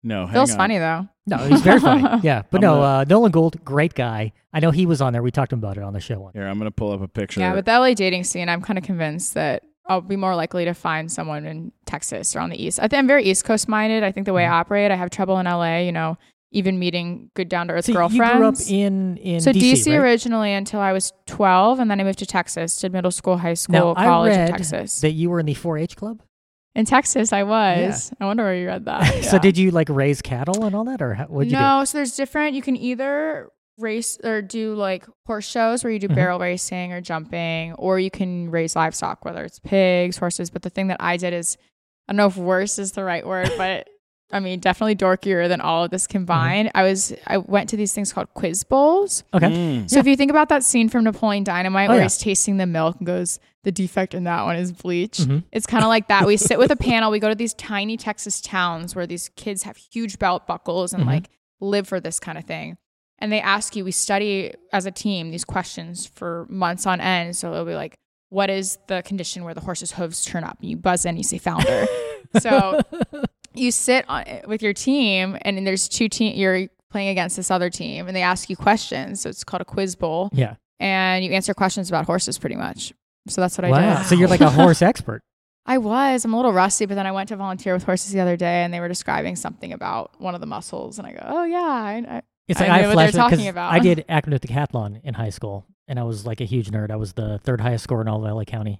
No, hang Phil's on. funny though. No, he's very funny. Yeah. But I'm no, gonna- uh, Nolan Gould, great guy. I know he was on there. We talked about it on the show once. Here, I'm gonna pull up a picture. Yeah, but the LA dating scene, I'm kind of convinced that I'll be more likely to find someone in Texas or on the East. I think I'm very East Coast minded. I think the way Mm-hmm. I operate, I have trouble in LA, you know, even meeting good down to earth So you grew up in, in so DC, DC, right? originally until I was 12, and then I moved to Texas, did middle school, high school, Now, college in Texas. that you were in the 4-H club. in Texas, I was. I wonder where you read that. so did you like raise cattle and all that, or what did you do? no, so there's different. You can either race or do like horse shows where you do Mhm. barrel racing or jumping, or you can raise livestock, whether it's pigs, horses. But the thing that I did is, I don't know if worse is the right word, but I mean definitely dorkier than all of this combined. I was I went to these things called quiz bowls. Okay. Mm. So if you think about that scene from Napoleon Dynamite Oh, where yeah. he's tasting the milk and goes, the defect in that one is bleach. Mhm. It's kind of like that. We sit with a panel. We go to these tiny Texas towns where these kids have huge belt buckles and Mhm. like live for this kind of thing. And they ask you, we study as a team these questions for months on end. So it'll be like, what is the condition where the horse's hooves turn up? And you buzz in, you say founder. so you sit on, with your team and there's two team, you're playing against this other team and they ask you questions. So it's called a quiz bowl Yeah. and you answer questions about horses pretty much. So that's what I Wow. did. So you're like a horse expert. I was. I'm a little rusty, but then I went to volunteer with horses the other day, and they were describing something about one of the muscles, and I go, "Oh yeah, I, I, It's I like I, know what they're talking about. I did academic decathlon in high school, and I was like a huge nerd. I was the third highest score in all of LA County.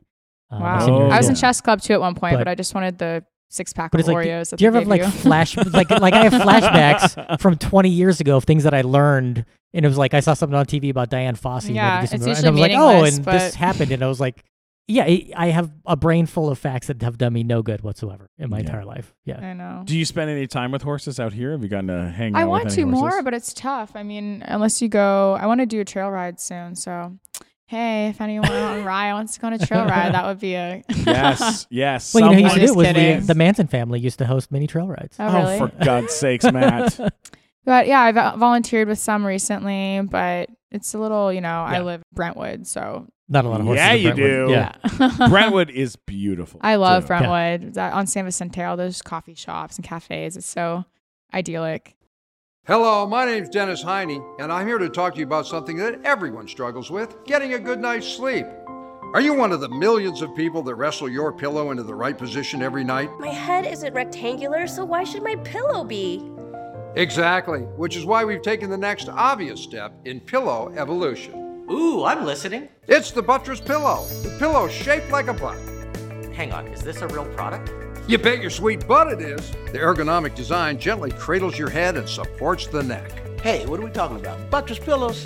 uh, wow." senior Oh. I was year. in chess club too at one point, But- but, I just wanted the six pack of it's like, Oreos. do you ever have gave like flash, like like I have flashbacks from 20 years ago of things that I learned, and it was like I saw something on TV about Dian Fossey. and I had to Yeah, do it's and I was like, oh, meaningless, and this happened, and I was like, yeah, I- I have a brain full of facts that have done me no good whatsoever in my Yeah. entire life. Yeah. I know. Do you spend any time with horses out here? Have you gotten to hang out I with want any to more, but it's tough. I mean, unless you go, I want to do a trail ride soon. So, hey, if anyone on Raya wants to go on a trail ride, that would be a yes, yes. Well, you know, who used to do it was Just we, the Manson family used to host mini trail rides. Oh, oh really? for God's sakes, Matt. But yeah, I vo- volunteered with some recently, but it's a little, you know, I live in Brentwood, so Not a lot of horses. Yeah, in you do. Yeah. yeah. Brentwood is beautiful. I love too. Brentwood. That- uh, On San Vicente, all those coffee shops and cafes. It's so idyllic. Hello, my name's Dennis Heine, and I'm here to talk to you about something that everyone struggles with getting a good night's sleep. Are you one of the millions of people that wrestle your pillow into the right position every night? My head isn't rectangular, so why should my pillow be? Exactly, which is why we've taken the next obvious step in pillow evolution. Ooh, I'm listening. It's the buttress pillow, the pillow shaped like a butt. Hang on, is this a real product? You bet your sweet butt it is. The ergonomic design gently cradles your head and supports the neck. Hey, what are we talking about? Buttress pillows?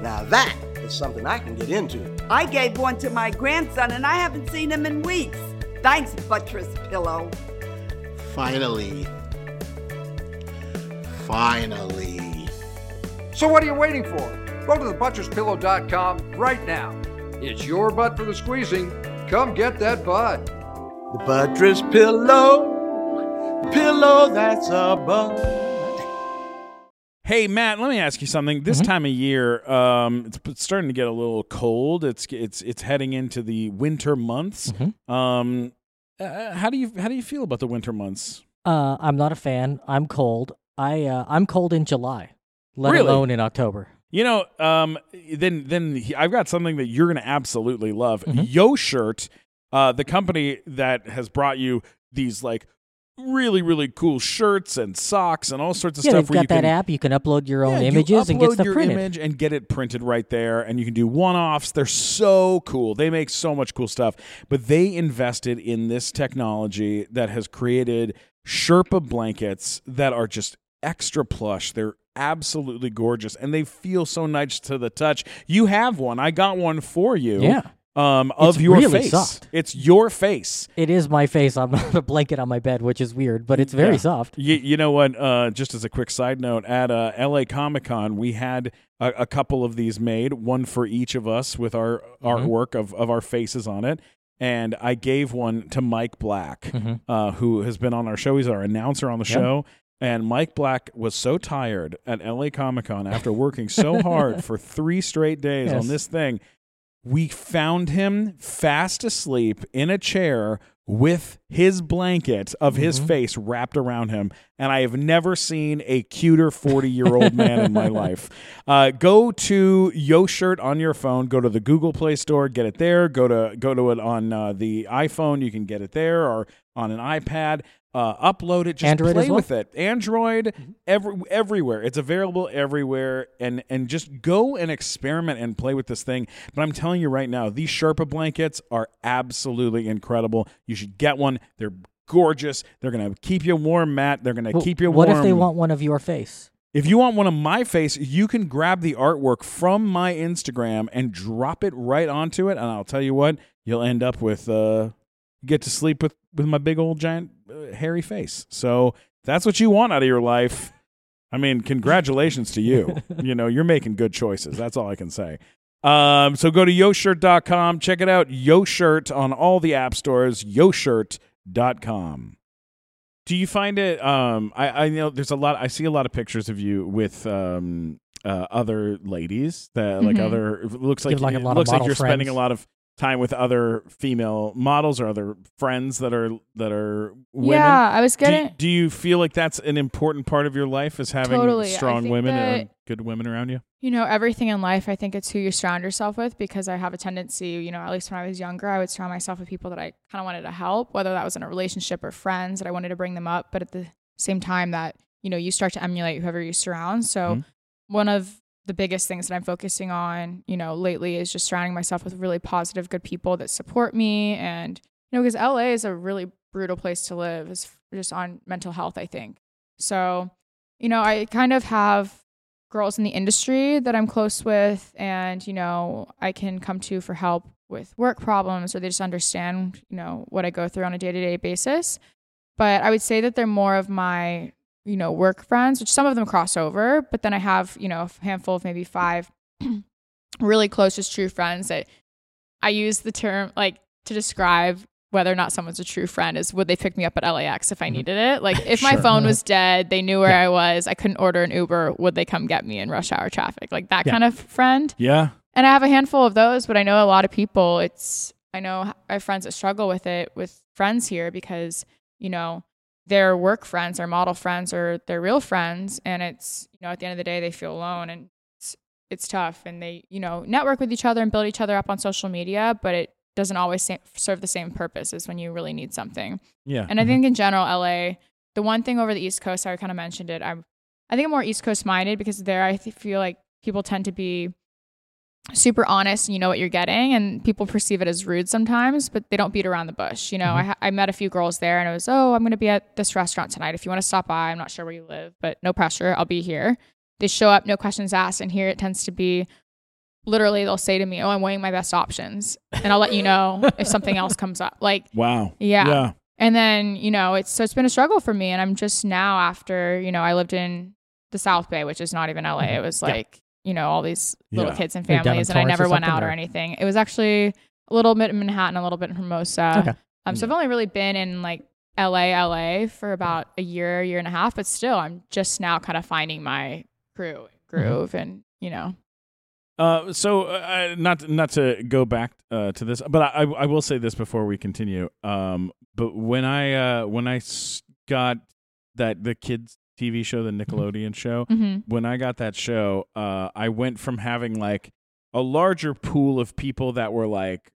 Now that is something I can get into. I gave one to my grandson and I haven't seen him in weeks. Thanks, Buttress Pillow. Finally. Finally. So what are you waiting for? Go to thebuttresspillow.com right now. It's your butt for the squeezing. Come get that butt. The buttress pillow. Pillow that's a butt. Hey Matt, let me ask you something. This time of year, um, it's, it's starting to get a little cold. It's it's it's heading into the winter months. Um, uh, how do you how do you feel about the winter months? Uh, I'm not a fan. I'm cold. I uh, I'm cold in July, let Really? alone in October. You know, um, then then he- I've got something that you're going to absolutely love. Mm-hmm. Yo Shirt, uh, the company that has brought you these like really really cool shirts and socks and all sorts of yeah, stuff. they've got you that can, app. You can upload your own Yeah, images you and get upload stuff your printed. image and get it printed right there, and you can do one-offs. They're so cool. They make so much cool stuff. But they invested in this technology that has created Sherpa blankets that are just extra plush. They're absolutely gorgeous, and they feel so nice to the touch. You have one. I got one for you. Yeah. Um, of It's your really face. soft. It's your face. It is my face. I'm not a blanket on my bed, which is weird, but it's very Yeah. soft. You, you know what? Uh, just as a quick side note, at uh, LA Comic Con, we had a, a couple of these made, one for each of us with our Mm-hmm. artwork of, of our faces on it. And I gave one to Mike Black, uh, who has been on our show. He's our announcer on the Mm-hmm. Yep. show. And Mike Black was so tired at LA Comic Con after working so hard for three straight days Yes. on this thing. We found him fast asleep in a chair with his blanket of his Mm-hmm. face wrapped around him. And I have never seen a cuter 40 year old man in my life. Uh, go to Yo Shirt on your phone. Go to the Google Play Store, get it there. Go to go to it on uh, the iPhone. You can get it there or on an iPad. Uh, upload it. Just Android play well? with it. Android, every, everywhere. It's available everywhere. And and just go and experiment and play with this thing. But I'm telling you right now, these Sherpa blankets are absolutely incredible. You should get one. They're gorgeous. They're gonna keep you warm, Matt. They're gonna Well, keep you what warm. What if they want one of your face? If you want one of my face, you can grab the artwork from my Instagram and drop it right onto it, and I'll tell you what, you'll end up with uh, get to sleep with with my big old giant hairy face. So that's what you want out of your life. I mean, congratulations to you. you know, you're making good choices. That's all I can say. Um, so go to yoshirt.com, check it out. Yoshirt on all the app stores, yoshirt.com. Do you find it? Um, I, I know there's a lot. I see a lot of pictures of you with um, uh, other ladies that like Mhm. other. It looks like like, a lot of looks like you're spending a lot of time with other female models or other friends that are that are women. Yeah, I was Do getting. do you feel like that's an important part of your life is having Totally. Strong women and good women around you? You know, everything in life, I think it's who you surround yourself with because I have a tendency, you know, at least when I was younger, I would surround myself with people that I kind of wanted to help, whether that was in a relationship or friends that I wanted to bring them up. But at the same time, that, you know, you start to emulate whoever you surround. So, Mhm. one of the biggest things that I'm focusing on, you know, lately is just surrounding myself with really positive, good people that support me. And, you know, because LA is a really brutal place to live, is just on mental health, I think. So, you know, I kind of have girls in the industry that I'm close with and, you know, I can come to for help with work problems or they just understand, you know, what I go through on a day to day basis. But I would say that they're more of my, you know, work friends, which some of them cross over, but then I have, you know, a handful of maybe five really closest true friends that I use the term like to describe whether or not someone's a true friend is would they pick me up at LAX if I mm-hmm. needed it? Like if my Sure. phone mm-hmm. was dead, they knew where I was, I couldn't order an Uber, would they come get me in rush hour traffic? Like that Yeah. kind of friend. Yeah. And I have a handful of those, but I know a lot of people, it's, I know I have friends that struggle with it with friends here because, you know, their work friends, their model friends, or their real friends. And it's, you know, at the end of the day, they feel alone and it's, it's tough. And they, you know, network with each other and build each other up on social media, but it doesn't always sa- serve the same purpose as when you really need something. Yeah. And I mm-hmm. think in general, LA, the one thing over the East Coast, I kind of mentioned it. I'm, I think I'm more East Coast minded because there I feel like people tend to be super honest and you know what you're getting and people perceive it as rude sometimes but they don't beat around the bush you know mm-hmm. I, ha- I met a few girls there and it was oh i'm going to be at this restaurant tonight if you want to stop by i'm not sure where you live but no pressure i'll be here they show up no questions asked and here it tends to be literally they'll say to me oh i'm weighing my best options and i'll let you know if something else comes up like wow. yeah. Yeah. And then, you know, it's so it's been a struggle for me. And I'm just now after, you know, I lived in the South Bay, which is not even LA. Mm-hmm. It was like, you know, all these little Yeah. kids and Like families, and I never went out or or- anything. It was actually a little bit in Manhattan, a little bit in Hermosa. Okay. Um, so I've only really been in like LA, LA for about a year, year and a half, but still, I'm just now kind of finding my crew, groove, and you know, Uh, so uh, not not to go back uh, to this, but I, I will say this before we continue. Um, but when I uh, when I s- got that the kids TV show, the Nickelodeon show, Mhm. when I got that show, uh, I went from having like a larger pool of people that were like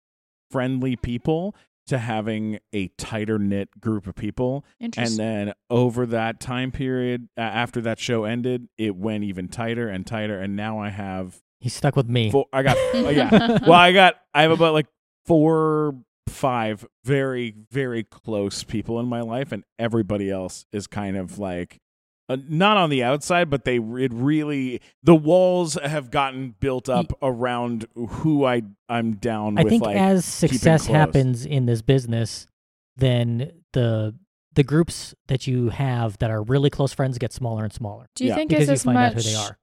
friendly people to having a tighter knit group of people. And then over that time period, uh, after that show ended, it went even tighter and tighter. And now I have He's stuck with me. four. I got oh, yeah. Well, I got I have about like four, five very very close people in my life, and everybody else is kind of like. Uh, not on the outside, but they it really the walls have gotten built up around who I I'm down I with. think like as success happens in this business, then the the groups that you have that are really close friends get smaller and smaller Do you Yeah. think because it's you as find much out who they are.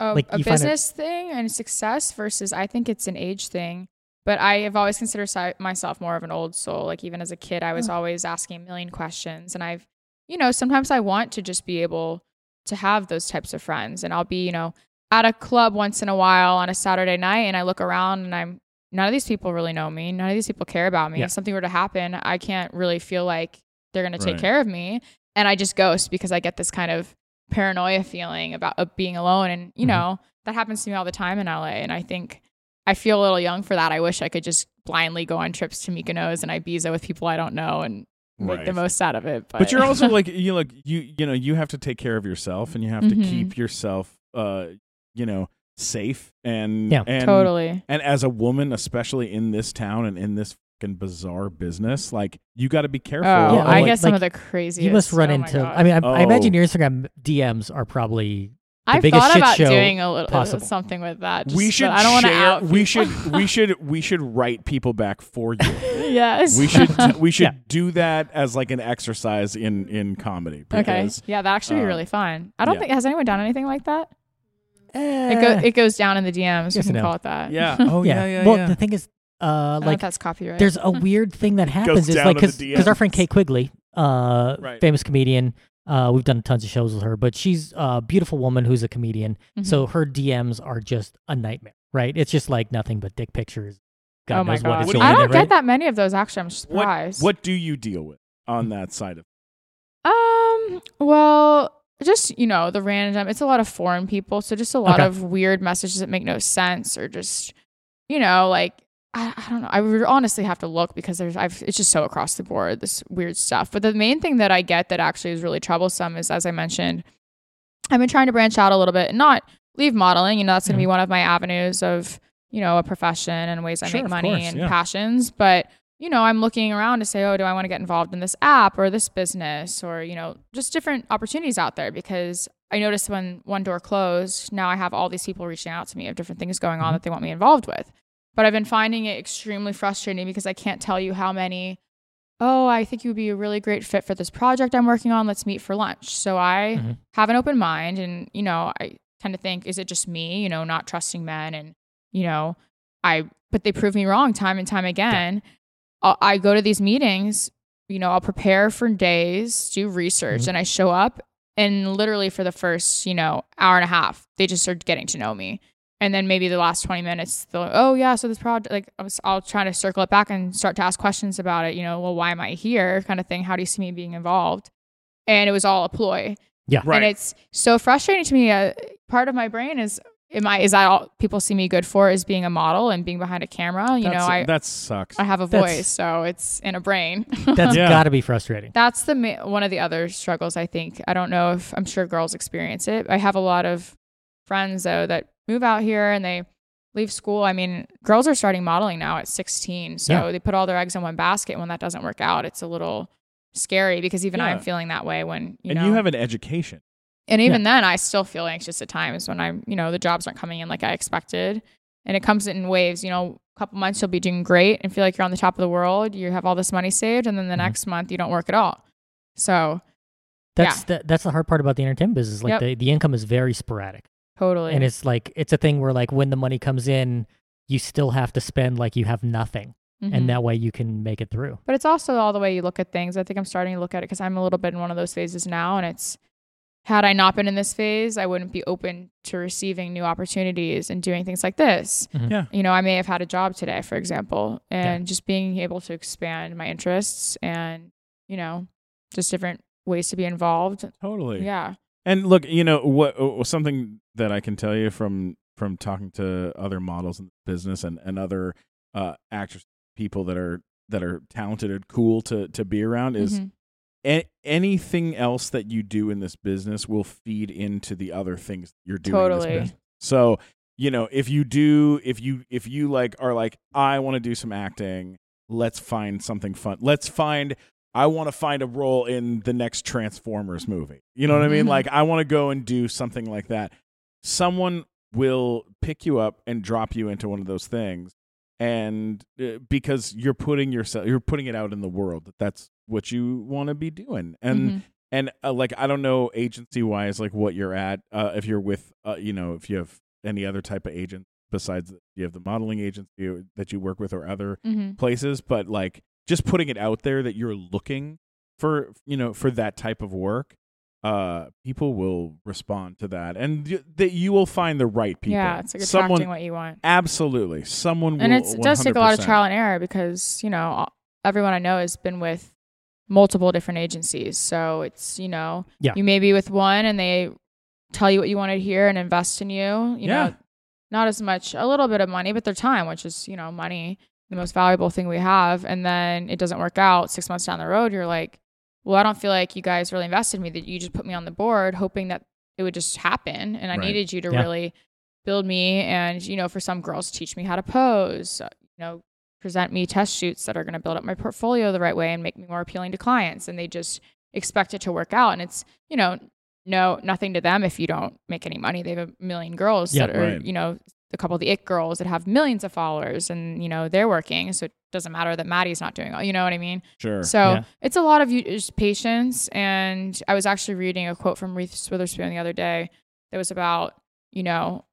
a, Like, a you find it- business thing and success versus I think it's an age thing. But I have always considered si- myself more of an old soul. Like even as a kid, I was always asking a million questions, and I've, you know, sometimes I want to just be able to have those types of friends, and I'll be, you know, at a club once in a while on a Saturday night, and I look around and I'm none of these people really know me. None of these people care about me. Yeah. If something were to happen, I can't really feel like they're going to take care of me, and I just ghost because I get this kind of paranoia feeling about uh, being alone and you Mhm. know that happens to me all the time in LA and I think I feel a little young for that. I wish I could just blindly go on trips to Mykonos and Ibiza with people I don't know and make the Right. most out of it. But, But you're also like you like you you know you have to take care of yourself and you have Mhm. to keep yourself uh you know safe and Yeah. and totally. and as a woman especially in this town and in this fucking bizarre business like you got to be careful. Oh, Yeah, I like- get some of the craziest. You must run oh into. I mean, I, I imagine Oh. your Instagram DMs are probably the I've thought about show doing a little possible. something with that. we should I don't want to share out. we should we should we should write people back for you. yes. we should we should Yeah. do that as like an exercise in in comedy Okay. Yeah, that actually be uh, really fun. I don't yeah. think has anyone done anything like that. Eh, It go, it goes down in the DMs. We Yes can no. call it that. yeah. Oh yeah. yeah, yeah, well, yeah. the thing is, uh, I like that's copyright. there's a weird thing that happens is down like because because our friend DMs. Kate Quigley, uh, Right. famous comedian. Uh, we've done tons of shows with her, but she's a beautiful woman who's a comedian. Mhm. So her DMs are just a nightmare, right? It's just like nothing but dick pictures. God oh my knows what god. is What do going I don't it, get right? that many of those actually. I'm what surprised. what do you deal with on that side of Um, well, just, you know, the random, it's a lot of foreign people. So just a lot Okay. of weird messages that make no sense or just, you know, like, I, I don't know. I would honestly have to look because there's, I've, it's just so across the board, this weird stuff. But the main thing that I get that actually is really troublesome is, as I mentioned, I've been trying to branch out a little bit and not leave modeling. You know, that's going to be one of my avenues of, you know, a profession and ways I Sure, make money course, and yeah. passions. But you know, I'm looking around to say, oh, do I want to get involved in this app or this business or, you know, just different opportunities out there because I noticed when one door closed, now I have all these people reaching out to me of different things going on Mhm. that they want me involved with. But I've been finding it extremely frustrating because I can't tell you how many, oh, I think you would be a really great fit for this project I'm working on. Let's meet for lunch. So I Mhm. have an open mind and, you know, I tend to think, is it just me, you know, not trusting men and, you know, I, but they prove me wrong time and time again. I'll, I go to these meetings, you know, I'll prepare for days, do research, Mhm. and I show up. And literally for the first, you know, hour and a half, they just start getting to know me. And then maybe the last 20 minutes, they'll, oh, yeah, so this project, like, I was, I'll try to circle it back and start to ask questions about it. You know, well, why am I here? Kind of thing. How do you see me being involved? And it was all a ploy. Yeah. Right. And it's so frustrating to me. Uh, part of my brain is, am I, is that all people see me good for is being a model and being behind a camera? You know, I, that sucks. I have a That's- voice, so it's in a brain. That's Yeah. got to be frustrating. That's the ma- one of the other struggles I think. I don't know if I'm sure girls experience it. I have a lot of friends though that move out here and they leave school. I mean, girls are starting modeling now at 16. So Yeah. they put all their eggs in one basket. When that doesn't work out, it's a little scary because even Yeah. I'm feeling that way when, you and know, you have an education. and even then I still feel anxious at times when I'm, you know, the jobs aren't coming in like I expected. And it comes in waves, you know, a couple months you'll be doing great and feel like you're on the top of the world. You have all this money saved. And then the Mhm. next month you don't work at all. So That's the, that's the hard part about the entertainment business. Like Yep. the, the income is very sporadic. Totally. And it's like it's a thing where like when the money comes in, you still have to spend like you have nothing. Mhm. And that way you can make it through. But it's also all the way you look at things. I think I'm starting to look at it because I'm a little bit in one of those phases now. And it's, had I not been in this phase, I wouldn't be open to receiving new opportunities and doing things like this. Mhm. Yeah. You know, I may have had a job today, for example, Yeah. and just being able to expand my interests and, you know, just different ways to be involved. Totally. Yeah. And look, you know what? uh, Something that I can tell you from from talking to other models in the business and and other uh, actors, people that are that are talented and cool to to be around is Mhm. a- anything else that you do in this business will feed into the other things you're doing. in this Totally. business. So you know, if you do, if you if you like are like, I want to do some acting. Let's find something fun. Let's find. I want to find a role in the next Transformers movie. You know what I mean? Mhm. Like I want to go and do something like that. Someone will pick you up and drop you into one of those things and uh, because you're putting yourself you're putting it out in the world that that's what you want to be doing and Mhm. and uh, like i don't know agency wise like what you're at uh, if you're with uh, you know if you have any other type of agent besides you have the modeling agency that you work with or other Mhm. places but like just putting it out there that you're looking for you know for that type of work uh people will respond to that and y- that you will find the right people Yeah. It's like attracting someone what you want. absolutely someone and will it's, it does take a lot of 100%. trial and error because you know everyone I know has been with multiple different agencies. So it's you know Yeah. you may be with one and they tell you what you want to hear and invest in you. You Yeah. know, not as much a little bit of money, but their time, which is you know money, the most valuable thing we have. And then it doesn't work out six months down the road. You're like, well, I don't feel like you guys really invested in me. That you just put me on the board, hoping that it would just happen. And I Right. needed you to Yeah. really build me and you know for some girls teach me how to pose uh, you know present me test shoots that are going to build up my portfolio the right way and make me more appealing to clients and they just expect it to work out and it's you know no nothing to them if you don't make any money they have a million girls Yeah, that are right. you know a couple of the it girls that have millions of followers and you know they're working so it doesn't matter that Madi's not doing all you know what i mean sure so Yeah. it's a lot of patience. And I was actually reading a quote from Reese Witherspoon the other day that was about, you know,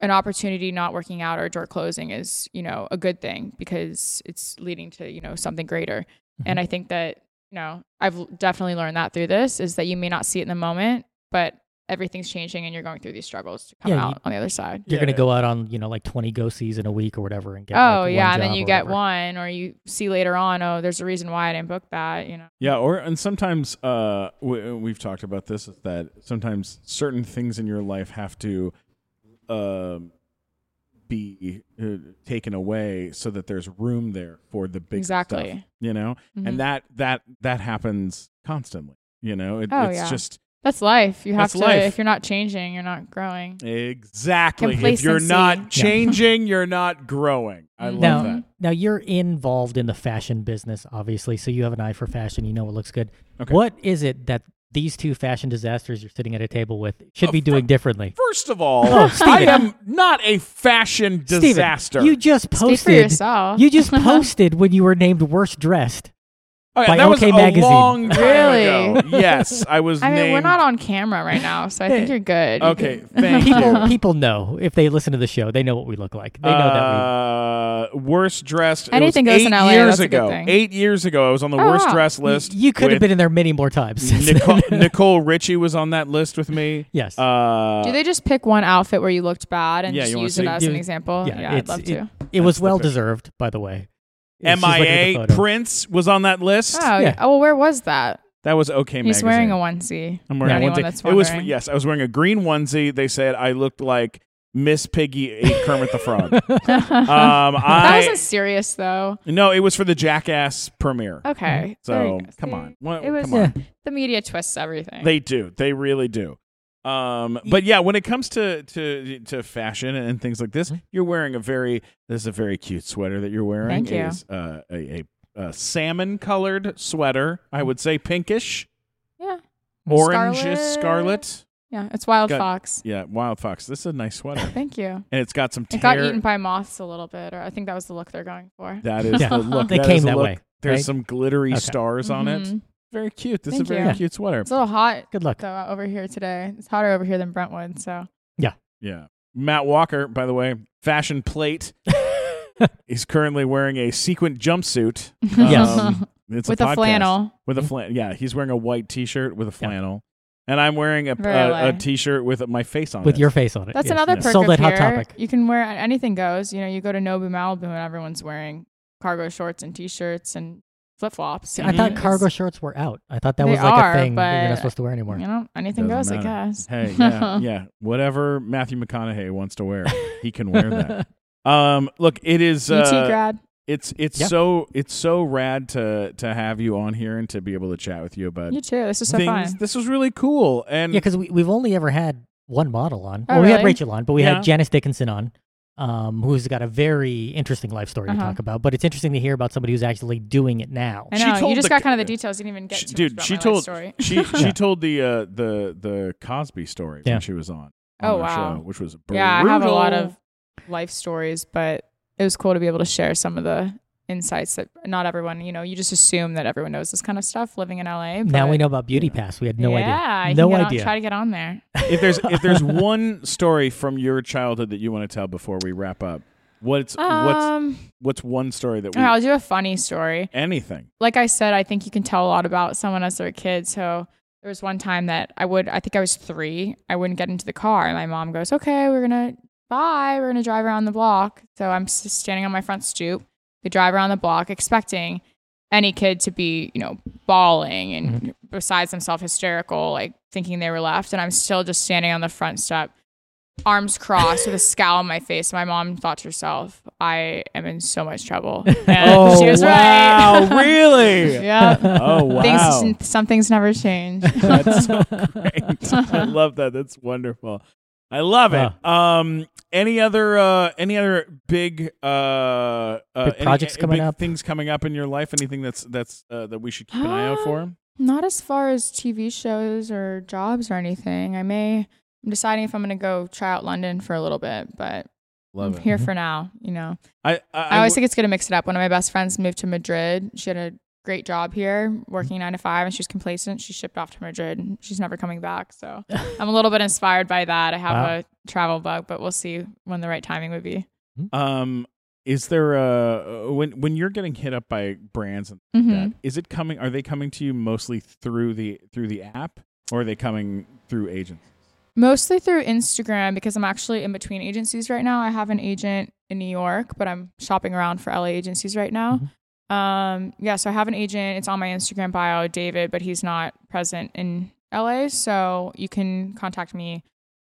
an opportunity not working out or a door closing is, you know, a good thing because it's leading to, you know, something greater. And mm-hmm. I think that, you know, I've definitely learned that through this is that you may not see it in the moment, but everything's changing and you're going through these struggles to come Yeah, you- on the other side. You're Yeah. gonna go out on you know like 20 go sees in a week or whatever and get. Oh like, yeah, one and then you get whatever. one, or you see later on, oh, there's a reason why I didn't book that. You know, Yeah, or and sometimes uh, we, we've talked about this is that sometimes certain things in your life have to um, be uh, taken away so that there's room there for the big Exactly. stuff. You know, Mhm. and that that that happens constantly. You know, it, Oh, it's yeah. just That's life. You have That's to. life. If you're not changing, you're not growing. exactly if you're not Yeah. changing, you're not growing. I love Now, that. now you're involved in the fashion business, obviously, so you have an eye for fashion. You know what looks good. Okay. What is it that these two fashion disasters you're sitting at a table with should be doing fir- differently? First of all, I am not a fashion Stephen, disaster. you just Speak posted. for yourself. You just posted when you were named worst dressed. Oh, yeah, by that was OK a Magazine. long time Really? ago. Yes, I was. I mean, we're not on camera right now, so I think you're good. Okay, thank People, you. people know if they listen to the show, they know what we look like. They know that we Uh, worst dressed. Anything goes eight in LA, Years that's a good ago, thing. eight years ago, I was on the Oh, worst wow. dressed list. You could have been in there many more times. Nicole, then. Nicole Richie was on that list with me. yes. Uh, Do they just pick one outfit where you looked bad and Yeah, just use it as an example? yeah, I'd love to. It was well deserved, by the way. She's looking at the MIA photo. Prince was on that list. Oh, Yeah. yeah. Oh, well, where was that? That was okay. He's magazine. wearing a onesie. I'm wearing a Anyone onesie. that's it was wondering. yes. I was wearing a green onesie. They said I looked like Miss Piggy ate Kermit the Frog. um, that I wasn't serious though. no, it was for the Jackass premiere. Okay. So there you go. come See? on, Well, It was come on. the media twists everything. They do. They really do. Um, but yeah, when it comes to to to fashion and things like this, you're wearing a very this is a very cute sweater that you're wearing. Thank you. is, uh, a, a, a salmon colored sweater. I would say pinkish, yeah. orangish, Scarlet. scarlet. Yeah. It's Wild Got- Fox. Yeah, wild fox. This is a nice sweater, Thank you. and it's got some It got eaten by moths a little bit, or I think that was the look they're going for. That is Yeah. the look. They That came the that look. way, There's right? some glittery Okay. stars on it. Mhm. Very cute. This is a very you. cute sweater. It's a little hot Good luck. though over here today. It's hotter over here than Brentwood. So Yeah. Yeah. Matt Walker, by the way, fashion plate. He's currently wearing a sequin jumpsuit. Yes. Um, it's with a, a, flannel. With a flan. Yeah, he's wearing a white T-shirt with a flannel, and I'm wearing a, Very a, a LA. T-shirt with my face on With it. With your face on it. That's yes. another yes. perk Sold of at Hot here. Topic. You can wear anything goes. You know, you go to Nobu Malibu and everyone's wearing cargo shorts and t-shirts and flip flops. See, I thought cargo shorts were out. I thought that They was like are, a thing that you're but, not supposed to wear anymore. You know, anything Doesn't goes. I matter. guess. Hey, yeah, yeah. Whatever Matthew McConaughey wants to wear, he can wear that. Um, look, it is. UT Uh, grad. it's it's Yeah. so it's so rad to to have you on here and to be able to chat with you about You too. This is so things. fun. This was really cool, and Yeah, because we, we've only ever had one model on. Oh, well, we had really? Rachel on, but we Yeah. had Janice Dickinson on, um, who's got a very interesting life story to Uh-huh. talk about. But it's interesting to hear about somebody who's actually doing it now. I She know. told You just the- got kind of the details. You didn't even get She- too dude, much about she my life told story. she she told the uh, the the Cosby story Yeah. when she was on. on Oh, our wow. show, which was brutal. Yeah, I have a lot of life stories, but it was cool to be able to share some of the insights that not everyone, you know, you just assume that everyone knows this kind of stuff living in LA. now we know about Beauty Pass. We had no yeah, idea. you No can get on- idea. try to get on there. if there's if there's one story from your childhood that you want to tell before we wrap up, what's what's Um, what's one story that we all right, I'll do a funny story. anything like I said, I think you can tell a lot about someone as they're a kid. So there was one time that I would, I think I was three, I wouldn't get into the car. And my mom goes, okay, we're going to, bye, we're going to drive around the block. So I'm standing on my front stoop. They drive around the block expecting any kid to be, you know, bawling and mm-hmm. besides themselves hysterical, like thinking they were left. And I'm still just standing on the front step, arms crossed with a scowl on my face. My mom thought to herself, I am in so much trouble. And oh she was wow right. really yeah. oh wow Things, some things never change. That's so great. I love that. That's wonderful. I love it. Um, any other uh, any other big uh, uh Big any- projects any coming big up? things coming up in your life? Anything that's that's uh, that we should keep an eye out for? Not as far as TV shows or jobs or anything. I may. I'm deciding if I'm going to go try out London for a little bit, but Love I'm it. here for now. You know, I I, I, always w- think it's good to mix it up. One of my best friends moved to Madrid. She had a great job here, working nine to five, and she's complacent. She shipped off to Madrid. and She's never coming back. So I'm a little bit inspired by that. I have Wow. a travel bug, but we'll see when the right timing would be. um. Is there a when when you're getting hit up by brands and Mhm. that is it coming? Are they coming to you mostly through the through the app, or are they coming through agents? Mostly through Instagram because I'm actually in between agencies right now. I have an agent in New York, but I'm shopping around for LA agencies right now. Um, yeah, so I have an agent. It's on my Instagram bio, David, but he's not present in LA. So you can contact me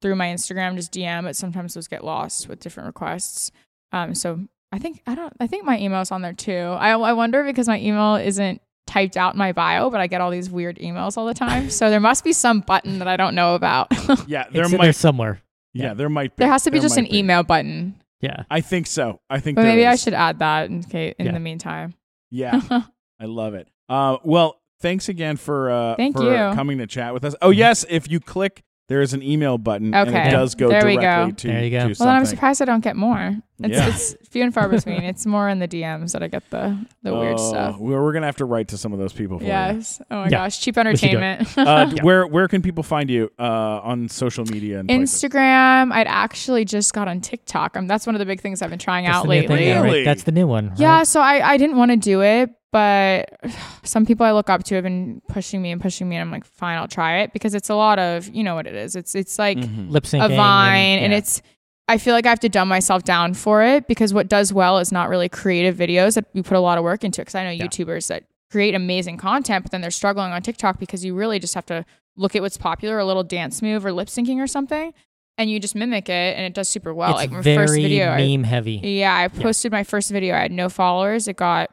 through my Instagram, just DM, but sometimes those get lost with different requests. Um, so I think I don't I think my email's on there too. I I wonder because my email isn't typed out in my bio, but I get all these weird emails all the time. so there must be some button that I don't know about. Yeah, there It's might. there somewhere. yeah, there might be. There has to be There just an be. email button. Yeah. I think so. I think. But there maybe I should add that in case, in Yeah. the meantime. Yeah, I love it. Uh, well, thanks again for uh, Thank for you. coming to chat with us. Oh yes, if you click there is an email button, and Okay. it does go There we directly go. to, There you go. to Well, Well, then I'm something. surprised I don't get more. It's, Yeah. it's few and far between. it's more in the DMs that I get the the weird Oh, stuff. We're, we're gonna have to write to some of those people for you. Yes. Oh my Yeah. gosh. Cheap should do it. entertainment. Uh, Where where can people find you uh, on social media and places? Instagram. I'd actually just got on TikTok. Um, that's one of the big things I've been trying That's out the new lately. thing, yeah, right? Really? That's the new one. right? Yeah, so I, I didn't want to do it, but some people I look up to have been pushing me and pushing me, and I'm like, fine, I'll try it because it's a lot of you know what it is. It's it's like Mhm. lip syncing. a vine, and, yeah. it's I feel like I have to dumb myself down for it because what does well is not really creative videos that we put a lot of work into. Because I know Yeah. YouTubers that create amazing content, but then they're struggling on TikTok because you really just have to look at what's popular, a little dance move or lip syncing or something, and you just mimic it, and it does super well. it's like my first video, I- meme heavy. yeah, I posted my first video. I had no followers. It got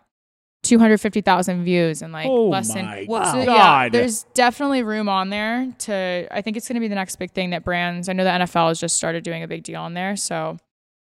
250,000 views and like oh less than. my So, yeah, there's definitely room on there to. I think it's going to be the next big thing that brands. I know the NFL has just started doing a big deal on there. So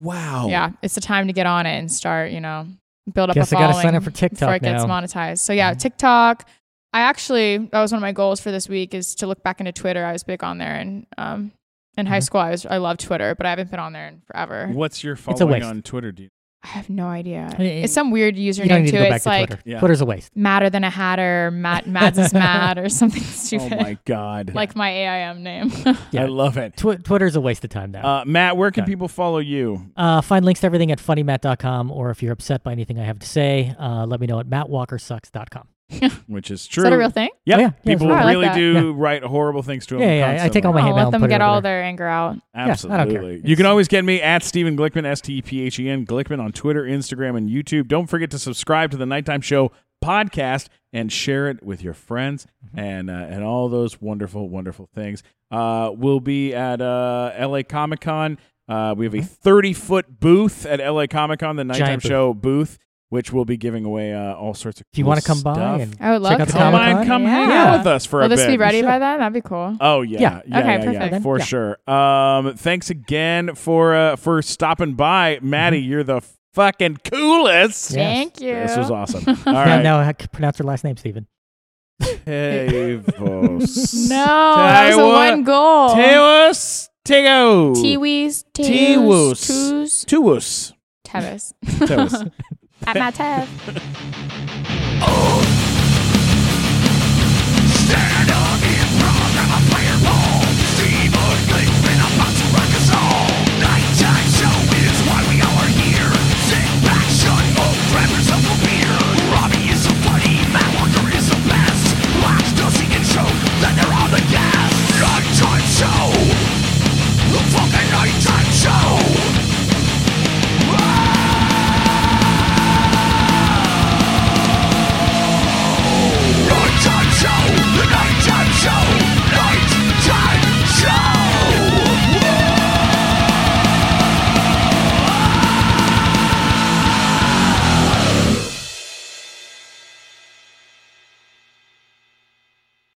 wow. yeah, it's the time to get on it and start. You know, build up Guess a I following gotta sign up for TikTok before TikTok it gets monetized. So yeah. TikTok. I actually that was one of my goals for this week is to look back into Twitter. I was big on there and um in high Mhm. school I was I loved Twitter, but I haven't been on there in forever. What's your a following on Twitter? Do you? I have no idea. It's some weird You don't username need to to go it. back It's to like Twitter. Yeah. Twitter's a waste. madder than a hatter, Matt Mads is mad or something stupid. Oh my God. like my AIM name. Yeah. I love it. Tw- Twitter's a waste of time now. Uh, Matt, where can Okay. people follow you? Uh, find links to everything at funnymatt.com, or if you're upset by anything I have to say, uh, let me know at mattwalkersucks.com. Which is true. is that a real thing? Yep. Oh, yeah. Yeah, People it's real. I like really that. do write horrible things to him. Yeah, yeah, I take all my I'll hate mail let them put get all there. their anger out. I don't. Absolutely. You can always get me at Stephen Glickman, S T E P H E N, Glickman on Twitter, Instagram, and YouTube. Don't forget to subscribe to the Nighttime Show podcast and share it with your friends Mm-hmm. and uh, and all those wonderful, wonderful things. Uh, we'll be at uh, LA Comic Con. Uh, we have a 30 foot booth at LA Comic Con, the Nighttime Mm-hmm. Giant booth. Show booth, which we'll be giving away uh, all sorts of If you want wanna come by and I would love Check out to. the Come Comic-Con? on, come Yeah. hang out with us for Will a this bit. be ready by then? That'd be cool. Oh yeah, Yeah. yeah, Okay, yeah, yeah, perfect. for Yeah. sure. Um, thanks again for uh, for stopping by, Madi. You're the fucking coolest. Yes. Thank you. This was awesome. All Now, right, now I can pronounce your last name, Stephen. Tevos. No, that was a Taiwa- one goal. Teos Tego. Tiwis, Tiwus. Tus, Tuus. Tevis. Tevis. At my Tev. Stand